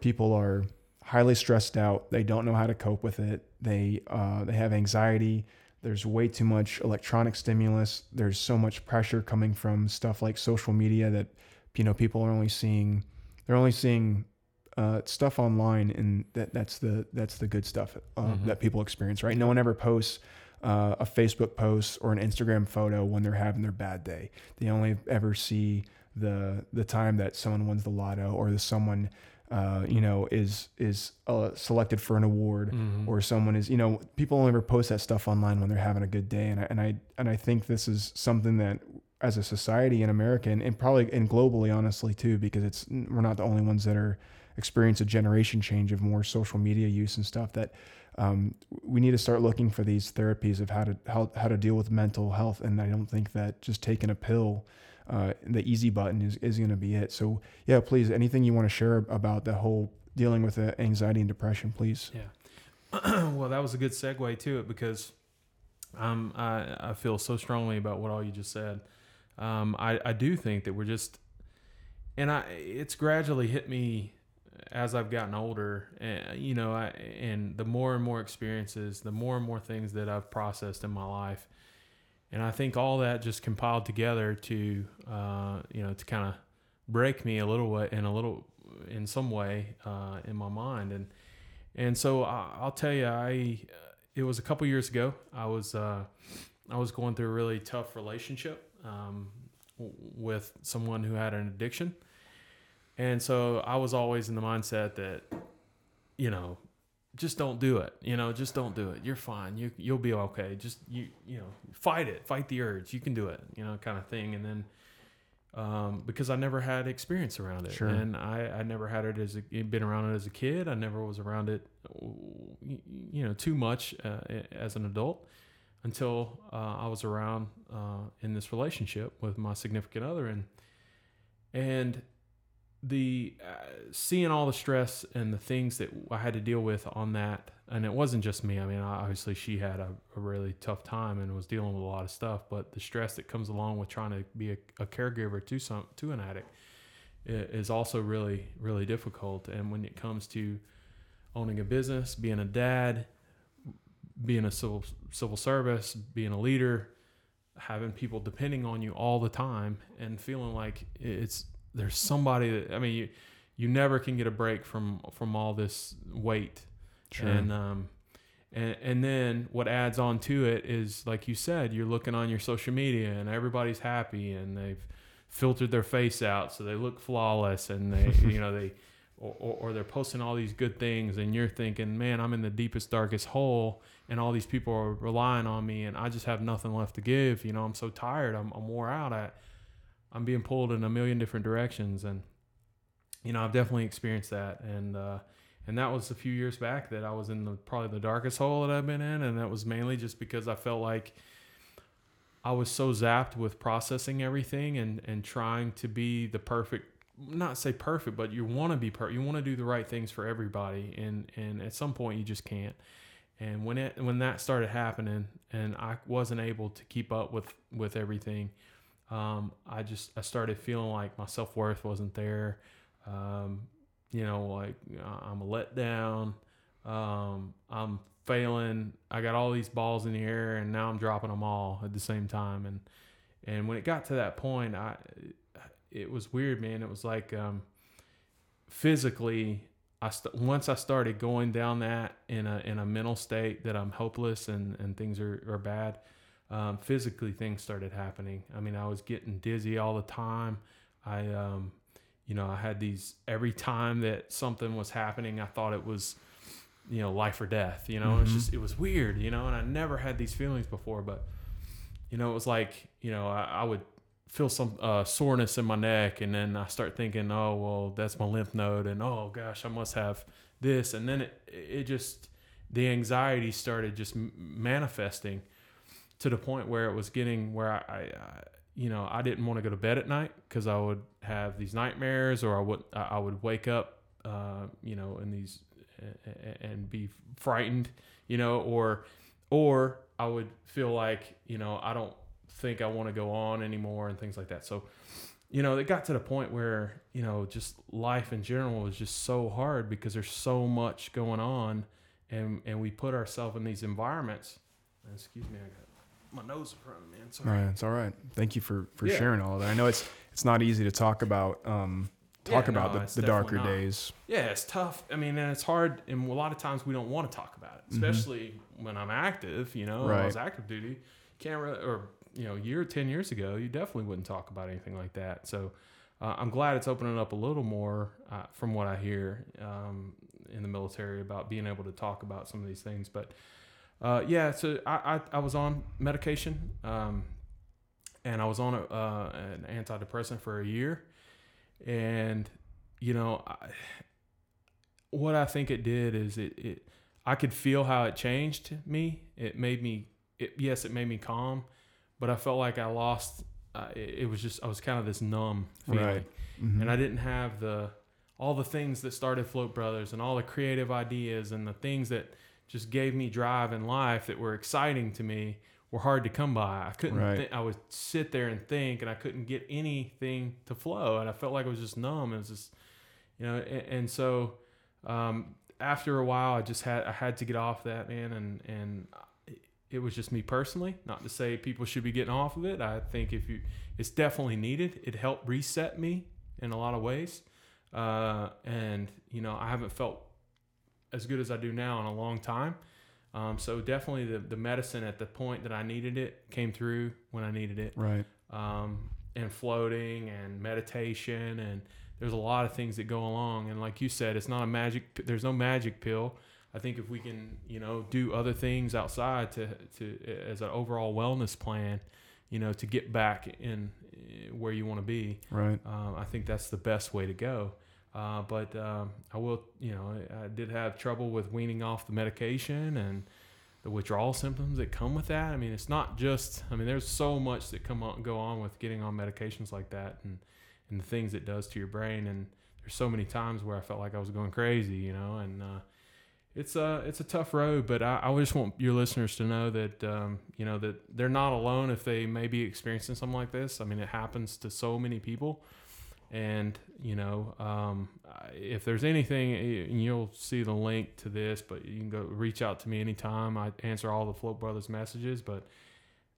people are highly stressed out. They don't know how to cope with it. They uh, they have anxiety. There's way too much electronic stimulus. There's so much pressure coming from stuff like social media that you know people are only seeing. They're only seeing uh, stuff online, and that that's the that's the good stuff uh, Mhm. that people experience. Right? No one ever posts. Uh, a Facebook post or an Instagram photo when they're having their bad day. They only ever see the the time that someone wins the lotto or the someone uh, you know is is uh, selected for an award Mhm. or someone is you know people only ever post that stuff online when they're having a good day and I, and I and I think this is something that as a society in America and, and probably and globally honestly too because it's we're not the only ones that are experience a generation change of more social media use and stuff that um, we need to start looking for these therapies of how to how, how to deal with mental health. And I don't think that just taking a pill uh, the easy button is, is going to be it. So yeah please anything you want to share about the whole dealing with the anxiety and depression please. Yeah. Well, that was a good segue to it because um, I, I feel so strongly about what all you just said. Um, I, I do think that we're just, and I it's gradually hit me as I've gotten older, and you know, I, and the more and more experiences, the more and more things that I've processed in my life, and I think all that just compiled together to, uh, you know, to kind of break me a little way in a little in some way uh, in my mind, and and so I, I'll tell you, I it was a couple years ago. I was uh, I was going through a really tough relationship um, with someone who had an addiction, and so I was always in the mindset that, you know, just don't do it. You know, just don't do it. You're fine. You you'll be okay. Just you you know, fight it. Fight the urge. You can do it. You know, kind of thing. And then. Um, because I never had experience around it, Sure. and I, I never had it as a, been around it as a kid. I never was around it, you know, too much uh, as an adult until uh, I was around uh, in this relationship with my significant other, and and the uh, seeing all the stress and the things that I had to deal with on that, and it wasn't just me. I mean, obviously she had a, a really tough time and was dealing with a lot of stuff, but the stress that comes along with trying to be a, a caregiver to some to an addict is also really really difficult. And when it comes to owning a business, being a dad, being a civil civil service, being a leader, having people depending on you all the time, and feeling like it's there's somebody that I mean you you never can get a break from from all this weight, Sure. and um and and then what adds on to it is like you said, you're looking on your social media and everybody's happy and they've filtered their face out so they look flawless and they you know they or, or, or they're posting all these good things and you're thinking man i'm in the deepest darkest hole and all these people are relying on me and i just have nothing left to give you know i'm so tired i'm, I'm wore out I, i'm being pulled in a million different directions and you know i've definitely experienced that and uh and that was a few years back that i was in the probably the darkest hole that i've been in and that was mainly just because i felt like I was so zapped with processing everything and and trying to be the perfect not say perfect but you want to be per you want to do the right things for everybody and and at some point you just can't and when it when that started happening and I wasn't able to keep up with with everything um, I just I started feeling like my self-worth wasn't there um, you know like I'm a letdown um, I'm failing. I got all these balls in the air, and now I'm dropping them all at the same time. And and when it got to that point, I it was weird, man. It was like um, physically, I st- once I started going down that in a in a mental state that I'm hopeless and and things are are bad. Um, physically, things started happening. I mean, I was getting dizzy all the time. I um, you know, I had these every time that something was happening, I thought it was you know life or death you know it's Mhm. just it was weird you know and i never had these feelings before but you know it was like you know i, I would feel some uh, soreness in my neck and then i start thinking oh well that's my lymph node and oh gosh i must have this, and then it it just the anxiety started just manifesting to the point where it was getting where I, I, you know I didn't want to go to bed at night because I would have these nightmares or I would I would wake up uh, you know in these and be frightened you know or or I would feel like you know I don't think I want to go on anymore and things like that so you know, it got to the point where, you know, just life in general was just so hard because there's so much going on and and we put ourselves in these environments. Excuse me, I got my nose in front of me. Sorry. All right, it's all right. Thank you for for yeah. sharing all of that. I know it's it's not easy to talk about um talk yeah, about no, the, the darker not. days. Yeah, it's tough. I mean, and it's hard and a lot of times we don't want to talk about it, mm-hmm. especially mm-hmm. when I'm active, you know, right. I was active duty. Can't or you know, a year, 10 years ago, you definitely wouldn't talk about anything like that. So uh, I'm glad it's opening up a little more uh, from what I hear um, in the military about being able to talk about some of these things. But uh, yeah, so I, I, I, was on medication um, and I was on a, uh, an antidepressant for a year. And, you know, I, what I think it did is it, it, I could feel how it changed me. It made me, it, yes, it made me calm but I felt like I lost. Uh, it, it, was just I was kind of this numb feeling, right. mm-hmm. and I didn't have the all the things that started Float Brothers and all the creative ideas and the things that just gave me drive in life that were exciting to me were hard to come by. I couldn't. Right. Th- I would sit there and think, and I couldn't get anything to flow, and I felt like I was just numb. It was just, you know, and, and so um, after a while, I just had I had to get off that man, and and it was just me personally. Not to say people should be getting off of it. I think if you, it's definitely needed. It helped reset me in a lot of ways, uh, and you know I haven't felt as good as I do now in a long time. Um, so definitely the the medicine at the point that I needed it came through when I needed it. Right. Um, and floating and meditation and there's a lot of things that go along. And like you said, it's not a magic. There's no magic pill. I think if we can, you know, do other things outside to to as an overall wellness plan, you know, to get back in eh, where you want to be. Right. Um, I think that's the best way to go. Uh, but um, I will, you know, I did have trouble with weaning off the medication and the withdrawal symptoms that come with that. I mean, it's not just. I mean, there's so much that come on go on with getting on medications like that and and the things it does to your brain. And there's so many times where I felt like I was going crazy, you know, and uh, it's a it's a tough road, but I, I just want your listeners to know that um, you know that they're not alone if they may be experiencing something like this. I mean, it happens to so many people, and you know um, if there's anything, you'll see the link to this, but you can go reach out to me anytime. I answer all the Float Brothers messages, but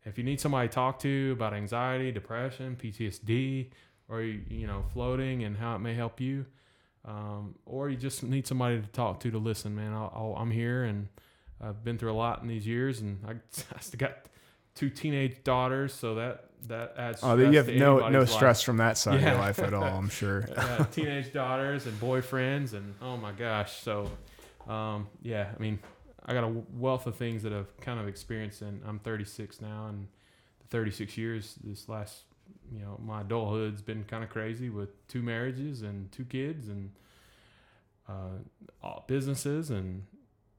if you need somebody to talk to about anxiety, depression, PTSD, or you know floating and how it may help you um, or you just need somebody to talk to to listen, man. i am here and I've been through a lot in these years, and I, I still got two teenage daughters, so that that adds. Oh, you have no no stress from that side yeah. of your life at all. I'm sure. yeah, teenage daughters and boyfriends, and oh my gosh, so um, yeah, I mean, I got a wealth of things that I've kind of experienced, and I'm 36 now, and 36 years this last you know, my adulthood's been kind of crazy with two marriages and two kids and uh, businesses and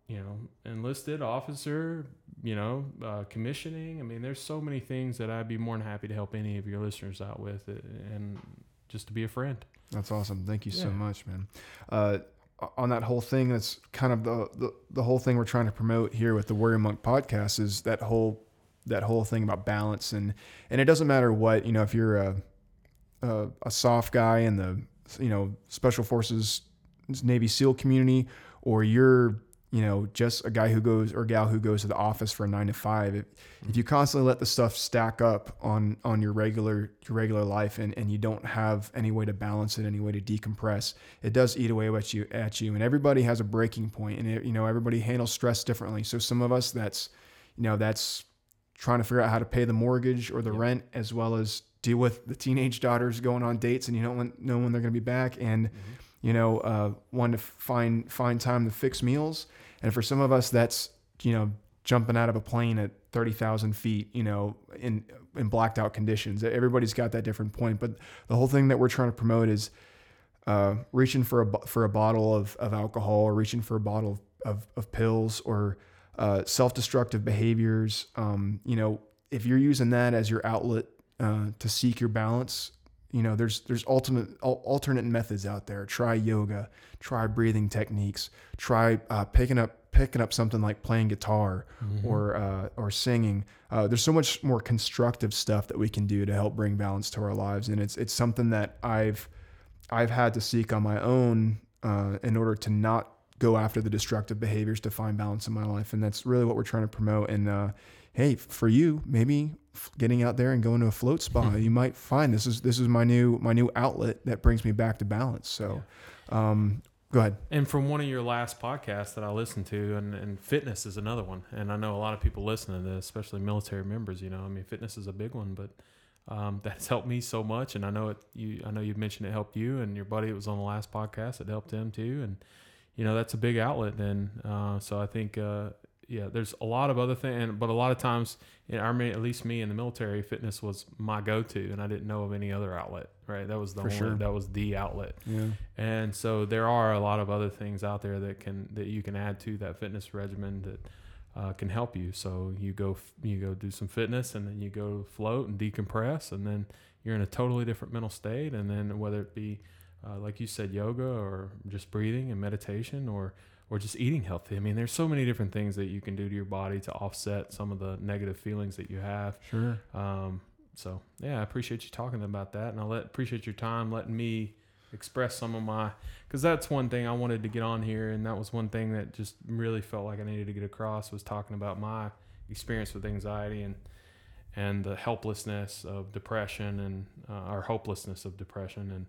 you know, enlisted officer, you know, uh, commissioning. I mean, there's so many things that I'd be more than happy to help any of your listeners out with, and just to be a friend. That's awesome. Thank you yeah. so much, man. Uh, on that whole thing, that's kind of the, the the whole thing we're trying to promote here with the Warrior Monk podcast is that whole that whole thing about balance. And and it doesn't matter what you know if you're a a, a soft guy in the you know special forces Navy SEAL community or you're you know just a guy who goes or gal who goes to the office for a nine to five if, if you constantly let the stuff stack up on on your regular your regular life and, and you don't have any way to balance it any way to decompress it does eat away at you at you. And everybody has a breaking point and it, you know everybody handles stress differently. So some of us that's you know that's trying to figure out how to pay the mortgage or the yep. rent, as well as deal with the teenage daughters going on dates and you don't know when they're going to be back, and mm-hmm. you know, uh, want to find find time to fix meals. And for some of us, that's you know jumping out of a plane at thirty thousand feet, you know, in in blacked out conditions. Everybody's got that different point, but the whole thing that we're trying to promote is uh, reaching for a for a bottle of, of alcohol or reaching for a bottle of, of, of pills or uh, self-destructive behaviors. Um, you know, if you're using that as your outlet uh, to seek your balance, you know, there's there's ultimate alternate methods out there. Try yoga, try breathing techniques, try uh, picking up picking up something like playing guitar or uh, or singing. Uh, there's so much more constructive stuff that we can do to help bring balance to our lives, and it's it's something that I've I've had to seek on my own uh, in order to not go after the destructive behaviors to find balance in my life, and that's really what we're trying to promote. And uh, hey, for you, maybe getting out there and going to a float spa, you might find this is this is my new my new outlet that brings me back to balance. So, um, go ahead. And from one of your last podcasts that I listened to, and, and fitness is another one. And I know a lot of people listening to this, especially military members. You know, I mean, fitness is a big one, but um, that's helped me so much. And I know it. You, I know you mentioned it helped you, and your buddy that was on the last podcast. It helped him too. And you know, that's a big outlet. Then, uh, so I think, uh, yeah, there's a lot of other things, but a lot of times, in our, at least me in the military, fitness was my go-to, and I didn't know of any other outlet. Right, that was the For only, sure. that was the outlet. Yeah. And so there are a lot of other things out there that can that you can add to that fitness regimen that uh, can help you. So you go you go do some fitness, and then you go float and decompress, and then you're in a totally different mental state. And then whether it be uh, like you said, yoga or just breathing and meditation, or or just eating healthy. I mean, there's so many different things that you can do to your body to offset some of the negative feelings that you have. Sure. Um, so yeah, I appreciate you talking about that, and I let appreciate your time letting me express some of my because that's one thing I wanted to get on here, and that was one thing that just really felt like I needed to get across was talking about my experience with anxiety and and the helplessness of depression and uh, or hopelessness of depression, and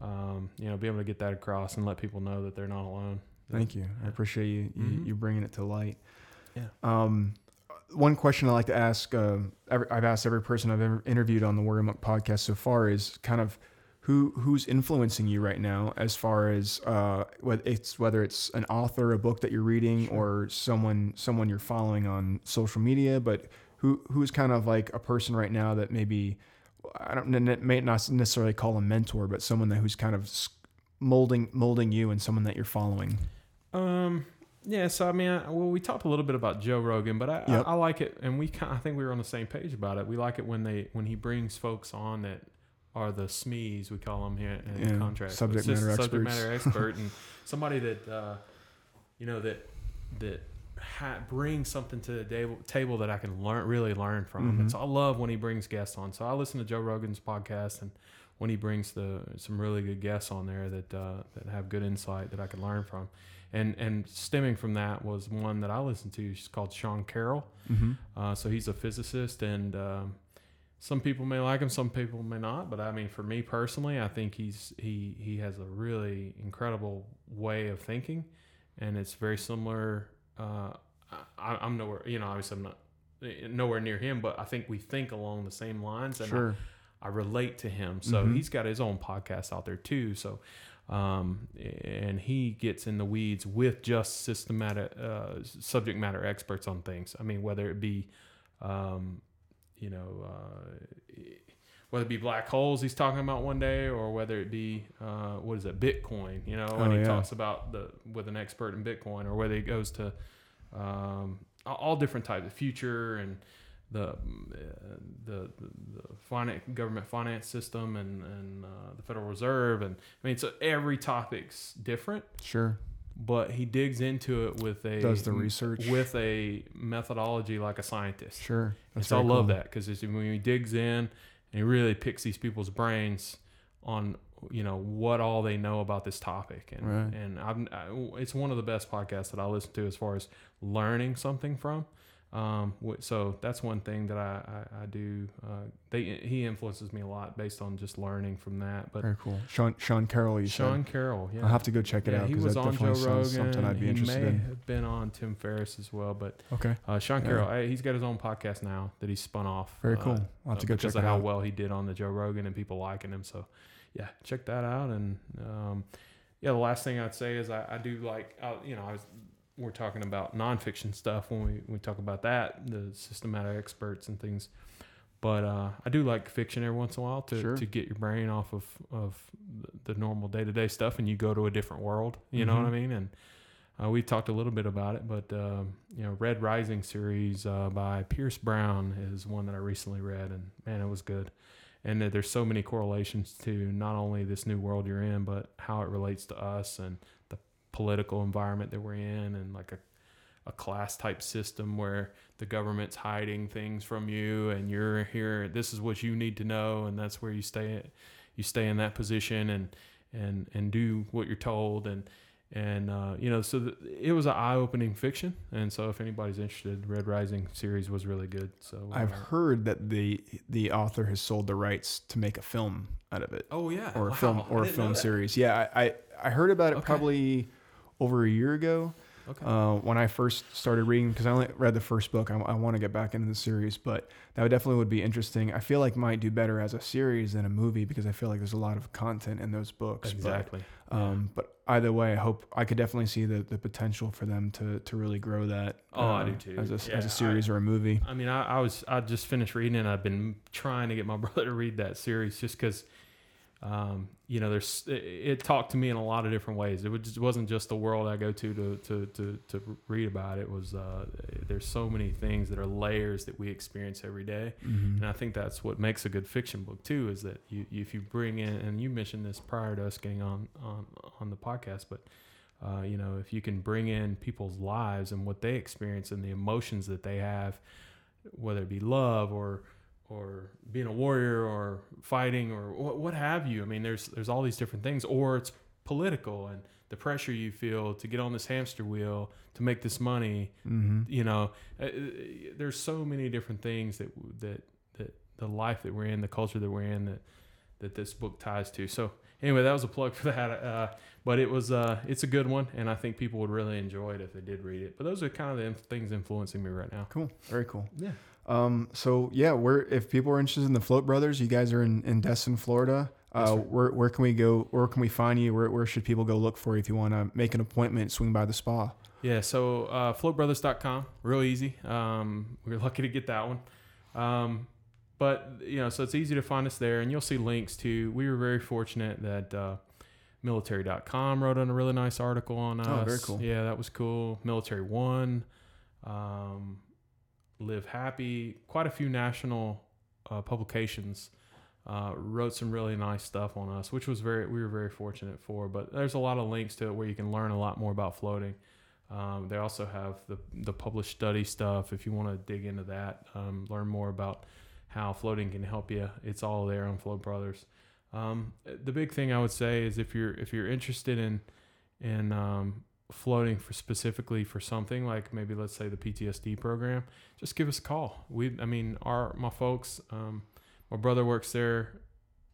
um, you know, be able to get that across and let people know that they're not alone. Thank you. I appreciate you you, Mhm. you bringing it to light. Yeah. Um, one question I like to ask, uh, every, I've asked every person I've ever interviewed on the Warrior Monk podcast so far is kind of who who's influencing you right now, as far as uh, whether it's whether it's an author, a book that you're reading, or someone someone you're following on social media, but who who's kind of like a person right now that maybe I don't may not necessarily call a mentor, but someone that who's kind of molding molding you and someone that you're following. Um. Yeah. So I mean, I, well, we talked a little bit about Joe Rogan, but I, Yep. I, I like it, and we kind I think we were on the same page about it. We like it when they when he brings folks on that are the SMEs we call them here in Yeah, contract subject matter subject matter expert and somebody that uh, you know that that ha- brings something to the table, table that I can learn really learn from. Mhm. And so I love when he brings guests on. So I listen to Joe Rogan's podcast and when he brings the some really good guests on there that uh, that have good insight that I can learn from. And and stemming from that was one that I listened to. She's called Sean Carroll. Mm-hmm. Uh, so he's a physicist, and um, some people may like him, some people may not. But I mean, for me personally, I think he's he he has a really incredible way of thinking, and it's very similar. Uh, I, I'm nowhere, you know, obviously I'm not eh, nowhere near him, but I think we think along the same lines, and I- Sure. I relate to him. So Mhm. he's got his own podcast out there too. So, um, and he gets in the weeds with just systematic uh, subject matter experts on things. I mean, whether it be, um, you know, uh, whether it be black holes he's talking about one day, or whether it be uh, what is it, Bitcoin? You know, Oh, and he yeah. talks about the with an expert in Bitcoin, or whether he goes to um, all- different types of future and the uh, the the, the finance, government finance system and and uh, the Federal Reserve and I mean so every topic's different, Sure. but he digs into it with a Does the research. with a methodology like a scientist. Sure. And That's so I love cool. that because when he digs in and he really picks these people's brains on you know what all they know about this topic and Right. and I'm, I, it's one of the best podcasts that I listen to as far as learning something from. Um, so that's one thing that I, I, I do. Uh, they he influences me a lot based on just learning from that. But Very cool. Sean Sean Carroll, you Sean said. Carroll, yeah, I'll have to go check it yeah, out he because was that on Joe definitely Rogan. sounds something I'd be he interested may in. have been on Tim Ferriss as well, but Okay. uh, Sean Yeah. Carroll, I, he's got his own podcast now that he spun off. Very uh, cool. I'll have to uh, go because check of it how well he did on the Joe Rogan and people liking him. So, yeah, check that out. And um, yeah, the last thing I'd say is I, I do like, uh, you know, I was we're talking about nonfiction stuff when we we talk about that, the systematic experts and things. but uh, I do like fiction every once in a while to, Sure. to get your brain off of of the normal day to day stuff, and you go to a different world. You know what I Mhm. mean? And uh, we talked a little bit about it, but um, you know, Red Rising series uh, by Pierce Brown is one that I recently read, and man, it was good. And that there's so many correlations to not only this new world you're in, but how it relates to us and political environment that we're in, and like a a class type system where the government's hiding things from you, and you're here. This is what you need to know, and that's where you stay. You stay in that position and and and do what you're told and and uh, you know so th- it was an eye-opening fiction and so if anybody's interested red rising series was really good so I've uh, heard that the the author has sold the rights to make a film out of it, oh yeah or a film or a film series. Yeah, I, I I heard about it Okay. probably over a year ago. okay Uh, when I first started reading, because I only read the first book, I, I want to get back into the series, but that would definitely would be interesting. I feel like might do better as a series than a movie because I feel like there's a lot of content in those books. but, exactly Um, but either way, I hope I could definitely see the, the potential for them to, to really grow that. Oh, I uh, do too. As a, Yeah, as I- a series or a movie. I mean, I, I was I just finished reading and I've been trying to get my brother to read that series just because, um, you know, there's it, it talked to me in a lot of different ways. It, was, it wasn't just the world I go to to to to, to read about. It was uh, there's so many things that are layers that we experience every day. Mhm. And I think that's what makes a good fiction book too. Is that you, if you bring in, and you mentioned this prior to us getting on on on the podcast, but uh, you know, if you can bring in people's lives and what they experience and the emotions that they have, whether it be love or or being a warrior or fighting or what, what have you. I mean, there's there's all these different things, or it's political and the pressure you feel to get on this hamster wheel to make this money Mhm. you know uh, uh, there's so many different things that that that the life that we're in the culture that we're in that that this book ties to so anyway that was a plug for that uh, but it was uh, it's a good one and i think people would really enjoy it if they did read it but those are kind of the inf- things influencing me right now Cool. Very cool. yeah Um, so yeah, we're if people are interested in the Float Brothers, you guys are in, in Destin, Florida. Uh, sir. where where can we go? Where can we find you? Where where should people go look for you if you want to make an appointment? Swing by the spa. Yeah, so uh, floatbrothers.com, real easy. Um, we are lucky to get that one. Um, but, you know, so it's easy to find us there, and you'll see links to. We were very fortunate that uh, military.com wrote on a really nice article on us. Oh, very cool. Yeah, that was cool. Military One, um, Live Happy, quite a few national uh, publications. Uh, wrote some really nice stuff on us, which was very we were very fortunate for. But there's a lot of links to it where you can learn a lot more about floating. Um, they also have the the published study stuff if you want to dig into that, um, learn more about how floating can help you. It's all there on Float Brothers. Um, the big thing I would say is if you're if you're interested in in um, floating for specifically for something like maybe let's say the PTSD program, just give us a call. We I mean our my folks, um, my brother works there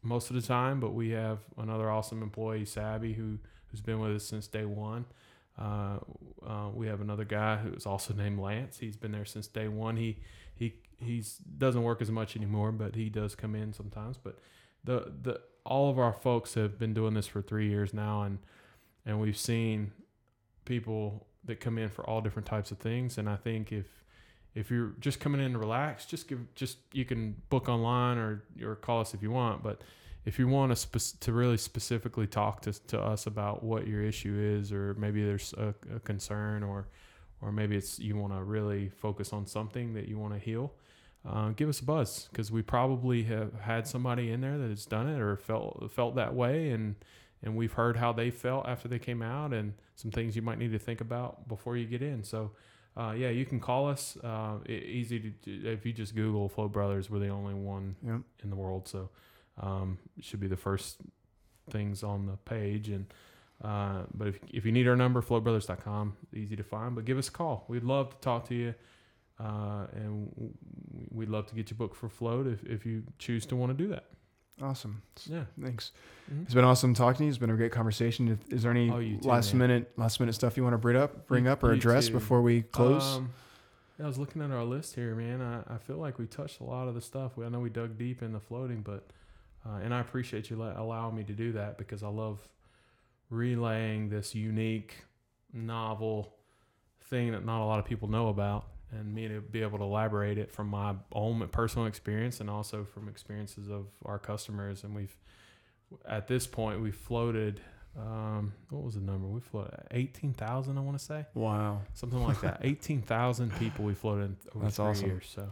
most of the time, but we have another awesome employee, Sabby, who who's been with us since day one. Uh, uh, we have another guy who's also named Lance. He's been there since day one. He he he's doesn't work as much anymore, but he does come in sometimes. But the the all of our folks have been doing this for three years now, and and we've seen people that come in for all different types of things. And I think if if you're just coming in to relax, just give just you can book online or or call us if you want, but if you want to spec- to really specifically talk to, to us about what your issue is or maybe there's a, a concern or or maybe it's you want to really focus on something that you want to heal uh, give us a buzz. Because we probably have had somebody in there that has done it or felt felt that way. And and we've heard how they felt after they came out and some things you might need to think about before you get in so uh, yeah you can call us uh, e- easy to if you just google Float Brothers we're the only one Yep. in the world. So um, it should be the first things on the page. And uh, but if if you need our number, floatbrothers.com, easy to find. But give us a call. We'd love to talk to you, uh, and we'd love to get you booked for float if if you choose to want to do that. Awesome. Yeah. Thanks. Mhm. It's been awesome talking to you. It's been a great conversation. Is- there any Oh, too, last man. minute last minute stuff you want to bring up bring up or you address too. before we close? Um, I was looking at our list here, man. I, I feel like we touched a lot of the stuff. We, I know we dug deep in the floating, but uh, and I appreciate you let, allowing me to do that because I love relaying this unique, novel thing that not a lot of people know about. And me to be able to elaborate it from my own personal experience and also from experiences of our customers. And we've at this point we've floated. Um, what was the number? We floated eighteen thousand. I want to say Wow. something like that. eighteen thousand people we floated over That's three awesome. years. So,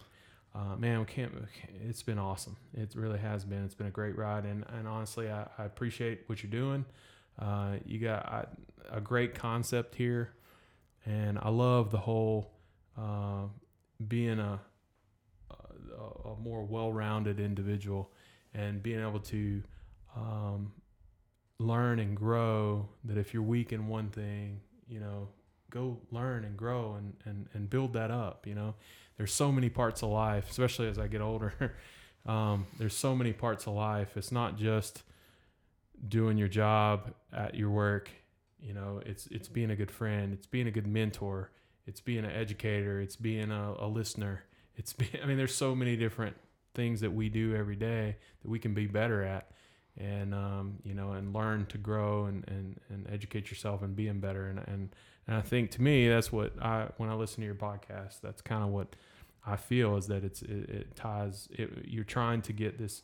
uh, man, we can't, we can't- It's been awesome. It really has been. It's been a great ride, and and honestly, I, I appreciate what you're doing. Uh, you got I, a great concept here, and I love the whole uh, being a a, a more well-rounded individual and being able to um, learn and grow. That if you're weak in one thing, you know, go learn and grow and, and, and build that up. You know, there's so many parts of life, especially as I get older. um, there's so many parts of life. It's not just doing your job at your work. You know, it's it's being a good friend. It's being a good mentor. It's being an educator. It's being a, a listener. It's be, I mean, there's so many different things that we do every day that we can be better at and um, you know and learn to grow and, and, and educate yourself and being better and, and and I think to me that's what I when I listen to your podcast that's kind of what I feel is that it's it, it ties it, you're trying to get this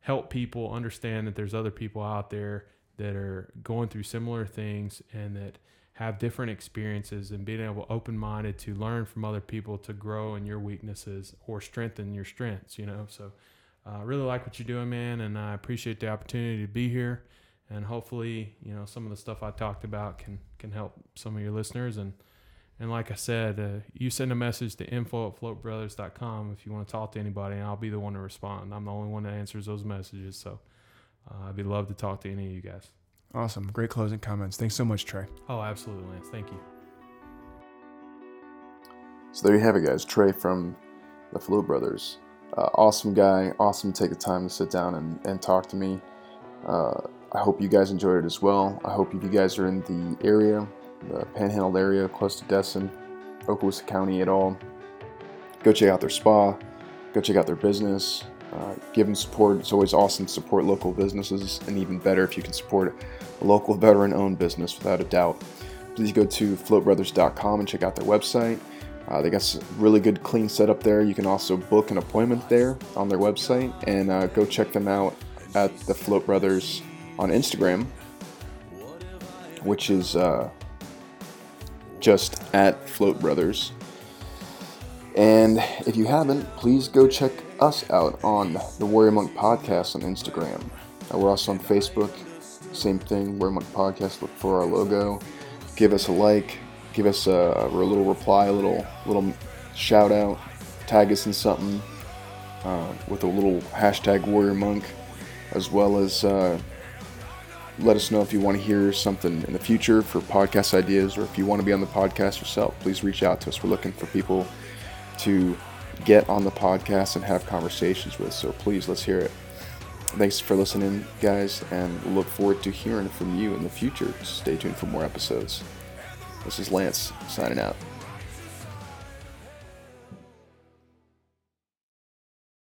help people understand that there's other people out there that are going through similar things and that have different experiences and being able open minded to learn from other people to grow in your weaknesses or strengthen your strengths you know so uh, I really like what you're doing, man, and I appreciate the opportunity to be here. And hopefully, you know, some of the stuff I talked about can can help some of your listeners. And and like I said, uh, you send a message to info at floatbrothers.com if you want to talk to anybody, and I'll be the one to respond. I'm the only one that answers those messages, so uh, I'd be love to talk to any of you guys. Awesome. Great closing comments. Thanks so much, Trey. Oh, absolutely, Lance. Thank you. So there you have it, guys. Trey from the Float Brothers. Uh, awesome guy. Awesome to take the time to sit down and, and talk to me. Uh, I hope you guys enjoyed it as well. I hope if you guys are in the area, the Panhandle area, close to Destin, Okaloosa County at all, go check out their spa. Go check out their business. Uh, give them support. It's always awesome to support local businesses, and even better if you can support a local veteran-owned business without a doubt. Please go to floatbrothers.com and check out their website. Uh, they got really good, clean setup there. You can also book an appointment there on their website and uh, go check them out at the Float Brothers on Instagram, which is uh, just at Float Brothers. And if you haven't, please go check us out on the Warrior Monk Podcast on Instagram. Uh, we're also on Facebook. Same thing, Warrior Monk Podcast. Look for our logo. Give us a like. Give us a, a little reply, a little little shout out. Tag us in something uh, with a little hashtag Warrior Monk, as well as uh, let us know if you want to hear something in the future for podcast ideas, or if you want to be on the podcast yourself. Please reach out to us. We're looking for people to get on the podcast and have conversations with. So please, let's hear it. Thanks for listening, guys, and look forward to hearing from you in the future. Stay tuned for more episodes. This is Lance signing out.